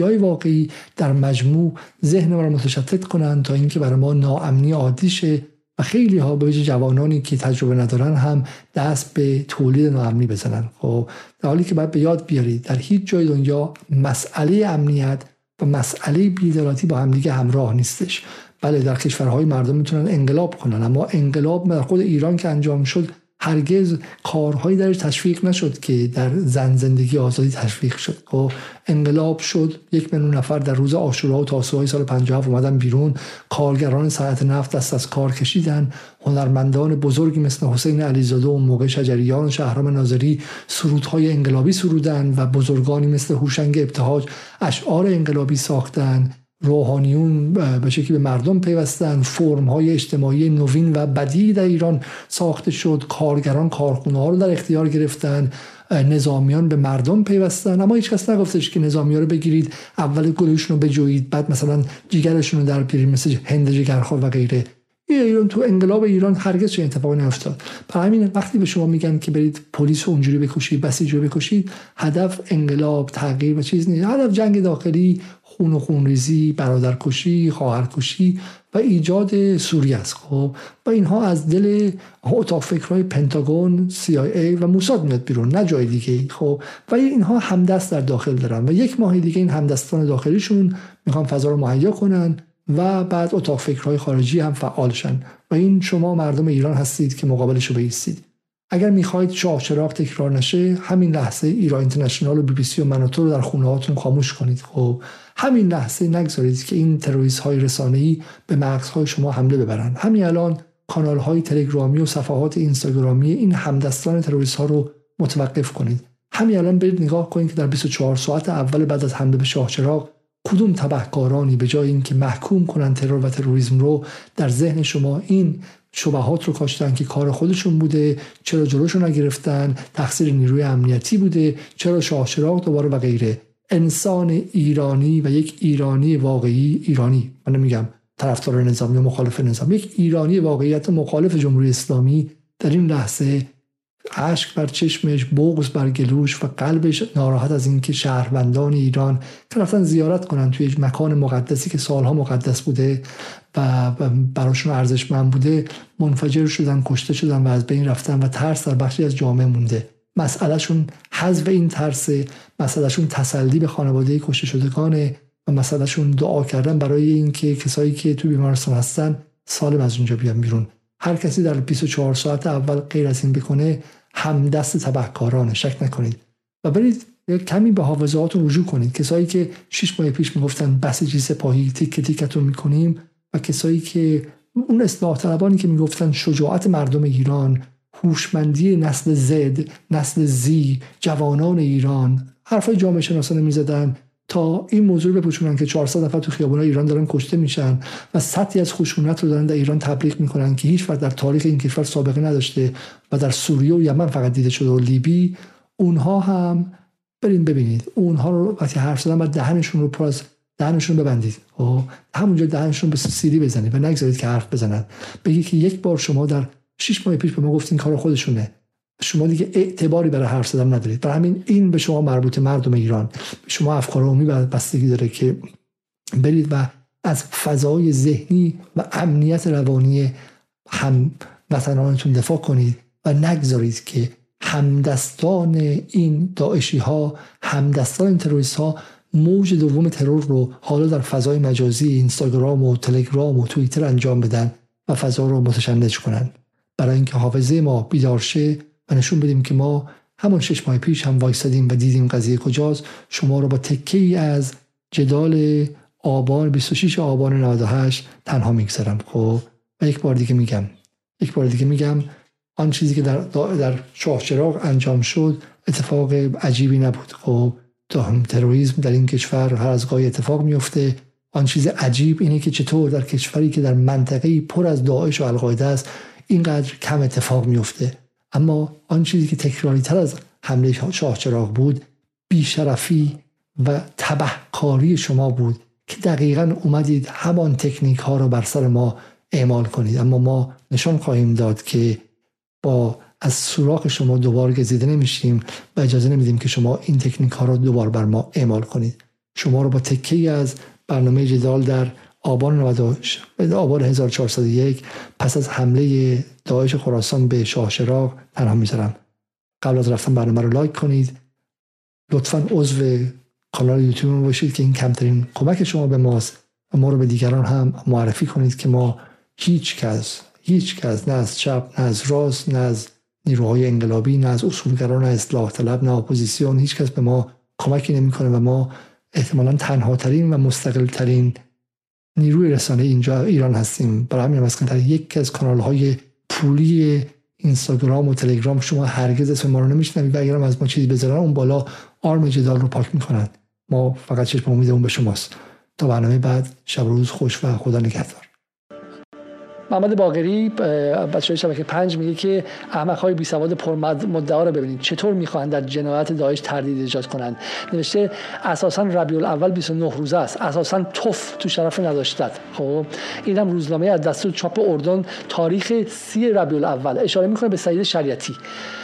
های واقعی در مجموع ذهن ما را متشتت کنند تا اینکه برای ما ناامنی عادی شه و خیلی ها به جوانانی که تجربه ندارن هم دست به تولید ناامنی بزنن. خب در حالی که باید به یاد بیارید در هیچ جای دنیا مسئله امنیت و مسئله بیعدالتی با همدیگه همراه نیستش. بله در کشورهای مردم می‌تونن انقلاب کنن اما انقلاب در خود ایران که انجام شد هرگز کارهایی درش تشویق نشد که در زن زندگی آزادی تشویق شد. و خب، انقلاب شد یک میلیون نفر در روز آشورا و تاسوهای سال 57 اومدن بیرون کارگران صنعت نفت دست از کار کشیدن هنرمندان بزرگی مثل حسین علیزاده و موقع شجریان و شهرام ناظری سرودهای انقلابی سرودن و بزرگانی مثل هوشنگ ابتهاج اشعار انقلابی ساختن. روحانیون به شکلی به مردم پیوستن. فرم های اجتماعی نوین و بدی در ایران ساخته شد. کارگران کارخونه ها رو در اختیار گرفتن. نظامیان به مردم پیوستن. اما هیچ کس نگفتش که نظامی ها رو بگیرید اول گلوشون رو بجویید بعد مثلا جیگرشون رو در بیارید مثل هند جگرخور و غیره. ایران تو انقلاب ایران هرگز چه اتفاقی نیفتاد. برای همین وقتی به شما میگن که برید پلیس اونجوری بکشید بسیج رو بکشید هدف انقلاب تغییر و چیز نیست. هدف جنگ داخلی خون و خونریزی برادرکشی خواهرکشی و ایجاد سوریه است. خب و اینها از دل اتاق فکرهای پنتاگون CIA و موساد میاد بیرون نه جای دیگه خب و اینها همدست در داخل دارن و یک ماه دیگه این همدستان داخلیشون می‌خوان فضا رو مهیا کنن و بعد اتاق فکرهای خارجی هم فعالشن و این شما مردم ایران هستید که مقابلش رو بیستید اگر می‌خواهید شاه چراغ تکرار نشه همین لحظه ایران اینترنشنال و بی بی سی و منوتو رو در خونه هاتون خاموش کنید. خب همین لحظه نگذارید که این تروریست های رسانه ای به مغزهای شما حمله ببرند. همین الان کانال های تلگرامی و صفحات اینستاگرامی این همدستان تروریست ها رو متوقف کنید. همین الان برید نگاه کنید که در 24 ساعت اول بعد از حمله به شاهچراغ کدوم تبهکارانی به جای اینکه محکوم کنن ترور و تروریسم رو در ذهن شما این شبهات رو کاشتن که کار خودشون بوده چرا جلوشون نگرفتن تقصیر نیروی امنیتی بوده چرا شاهچراغ دوباره و غیره. انسان ایرانی و یک ایرانی واقعی ایرانی. من نمیگم طرفدار نظامی و مخالف نظام یک ایرانی واقعیت مخالف جمهوری اسلامی در این لحظه اشک بر چشمش بغض بر گلوش و قلبش ناراحت از اینکه شهروندان ایران که رفتن زیارت کنن توی یک مکان مقدسی که سالها مقدس بوده و براشون ارزشمند بوده منفجر شدن کشته شدن و از بین رفتن و ترس در بخشی از جامعه مونده. مسئلهشون حذف این ترس مسئلهشون تسلی به خانواده کشته شدگانه و مسئلهشون دعا کردن برای اینکه کسایی که تو بیمارستان هستن سالم از اونجا بیان بیرون. هر کسی در 24 ساعت اول غیر از این بکنه هم دست تبهکارانه شک نکنید. و برید کمی به حافظهاتون رجوع کنید. کسایی که شش ماه پیش می‌گفتن بسیجی سپاهی تیک تیکتون می‌کنیم و کسایی که اون اصلاح طلبانی که می‌گفتن شجاعت مردم ایران هوشمندی نسل زد نسل زی جوانان ایران. حرفای جامعه شناسانه می‌زدن تا این موضوع بپوشونن که 400 نفر تو خیابونای ایران دارن کشته میشن و سطحی از خشونت رو دارن در ایران تبلیغ می‌کنن که هیچ در تاریخ این کشور سابقه نداشته و در سوریه و یمن فقط دیده شده و لیبی. اونها هم برین ببینید. اونها رو وقتی حرف زدن و دهنشون رو پر دهنشون ببندید. خب؟ همونجا دهنشون به سیری بزنید و نگذارید که حرف بزنن. بگید که یک بار شما در 6 ماه پیش به ما گفتین کار خودشونه. شما دیگه اعتباری برای حرف زدن ندارید. برای همین این به شما مربوط مردم ایران. شما افکار عمومی بستگی داره که برید و از فضای ذهنی و امنیت روانی هم وطنانتون دفاع کنید و نگذارید که همدستان این داعشی ها همدستان این تروریست ها موج دوم ترور رو حالا در فضای مجازی اینستاگرام و تلگرام و توییتر انجام بدن و فضا رو متشنج کنن. برای اینکه حافظه ما بیدار شه و نشون بدیم که ما همون شش ماه پیش هم وایستادیم و دیدیم قضیه کجاست. شما رو با تکه ای از جدال آبان 26 آبان 98 تنها می‌گذارم. خب و یک بار دیگه میگم. یک بار دیگه میگم آن چیزی که در در شاه چراغ انجام شد اتفاق عجیبی نبود. خب تروریسم در این کشور هر از گاهی اتفاق میفته آن چیز عجیب اینه که چطور در کشوری که در منطقه پر از داعش و القاعده است اینقدر کم اتفاق میفته اما آن چیزی که تکراری تر از حمله شاه چراغ بود بیشرفی و تبهکاری شما بود که دقیقا اومدید همان تکنیک ها رو بر سر ما اعمال کنید. اما ما نشان خواهیم داد که با از سوراخ شما دوبار گزیده نمیشیم و اجازه نمیدیم که شما این تکنیک ها رو دوبار بر ما اعمال کنید. شما رو با تکه از برنامه جدال در آبان 98 آبان 1401 پس از حمله داعش خراسان به شاه شراق تنها می‌ذارم. قبل از رفتن برنامه رو لایک کنید. لطفا عضو کانال یوتیوب باشید که این کمترین کمک شما به ماست. و ما رو به دیگران هم معرفی کنید که ما هیچ کس هیچ کس نه از چپ نه از راست نه از نیروهای انقلابی نه از اصولگرایان نه اصلاح طلب نه اپوزیسیون. هیچ کس به ما کمکی نمی‌کنه و ما احتمالا تنها ترین و مستقل ترین نیروی رسانه اینجا ایران هستیم. برای همین مثلا یک از کانال های پولی اینستاگرام و تلگرام شما هرگز اسم ما رو نمیشنوید و اگرم از ما چیزی بذارن اون بالا آرم جدال رو پاک می‌کنن. ما فقط چشم امید اون به شماست. تا برنامه بعد شب روز خوش و خدا نگهدار. محمد باقری بچه شبکه پنج میگه که احمق های بی سواد پر مدعا رو ببینید. چطور می‌خواهند در جنایت داعش تردید ایجاد کنند؟ نوشته اساسا ربیع الاول 29 روزه است. اساسا توف تو شرف نداشتد خب اینم روزنامه از دستور چاپ اردن تاریخ سی ربیع الاول. اشاره می‌کنه به سعید شریعتی.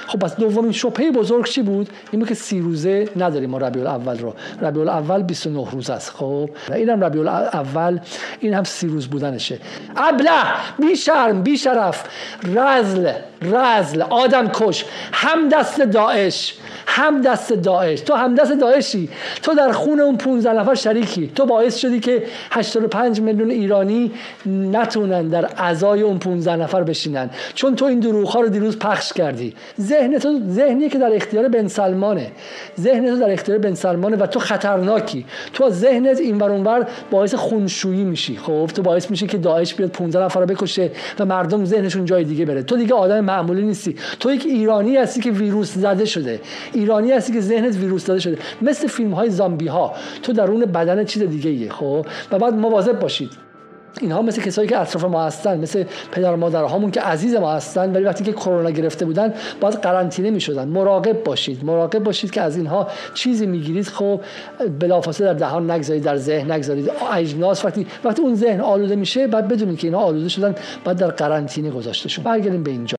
خب پس دومین شبهه بزرگ چی بود؟ این بود که سی روزه نداریم ما ربیع الاول رو. ربیع الاول 29 روز است خب. اینم ربیع الاول این هم سی روز بودنشه. ابله بی شرم بی شرف رزل. رزل آدم کش. هم دست داعش هم دست داعش. تو هم دست داعشی. تو در خون اون 15 نفر شریکی. تو باعث شدی که 85 میلیون ایرانی نتونن در ازای اون 15 نفر بشینن. چون تو این دروغ رو دیروز پخش کردی. ذهن تو ذهنی که در اختیار بن سلمانه. ذهن تو در اختیار بن سلمانه و تو خطرناکی. تو ذهنت این اونور باعث خونشویی میشی. خب تو باعث میشه که داعش بیاد 15 نفر رو بکشه و مردم ذهنشون جای دیگه بره. تو دیگه آدم معمولی نیستی. تو یک ایرانی هستی که ویروس زده شده. ایرانی هستی که ذهنت ویروس زده شده. مثل فیلم های زامبی ها تو درون بدن چیز دیگه ایه خب؟ و بعد مواظب باشید. اینها مثل کسایی که اطراف ما هستن مثل پدر و مادرهامون که عزیز ما هستن ولی وقتی که کرونا گرفته بودن باید قرنطینه می‌شدن. مراقب باشید. مراقب باشید که از اینها چیزی می‌گیرید. خب بلافاصله در دهان نگذارید در ذهن نگذارید. اجناس وقتی وقتی اون ذهن آلوده میشه بعد بدونید که اینها آلوده شدن بعد در قرنطینه گذاشته شون برگردیم به اینجا.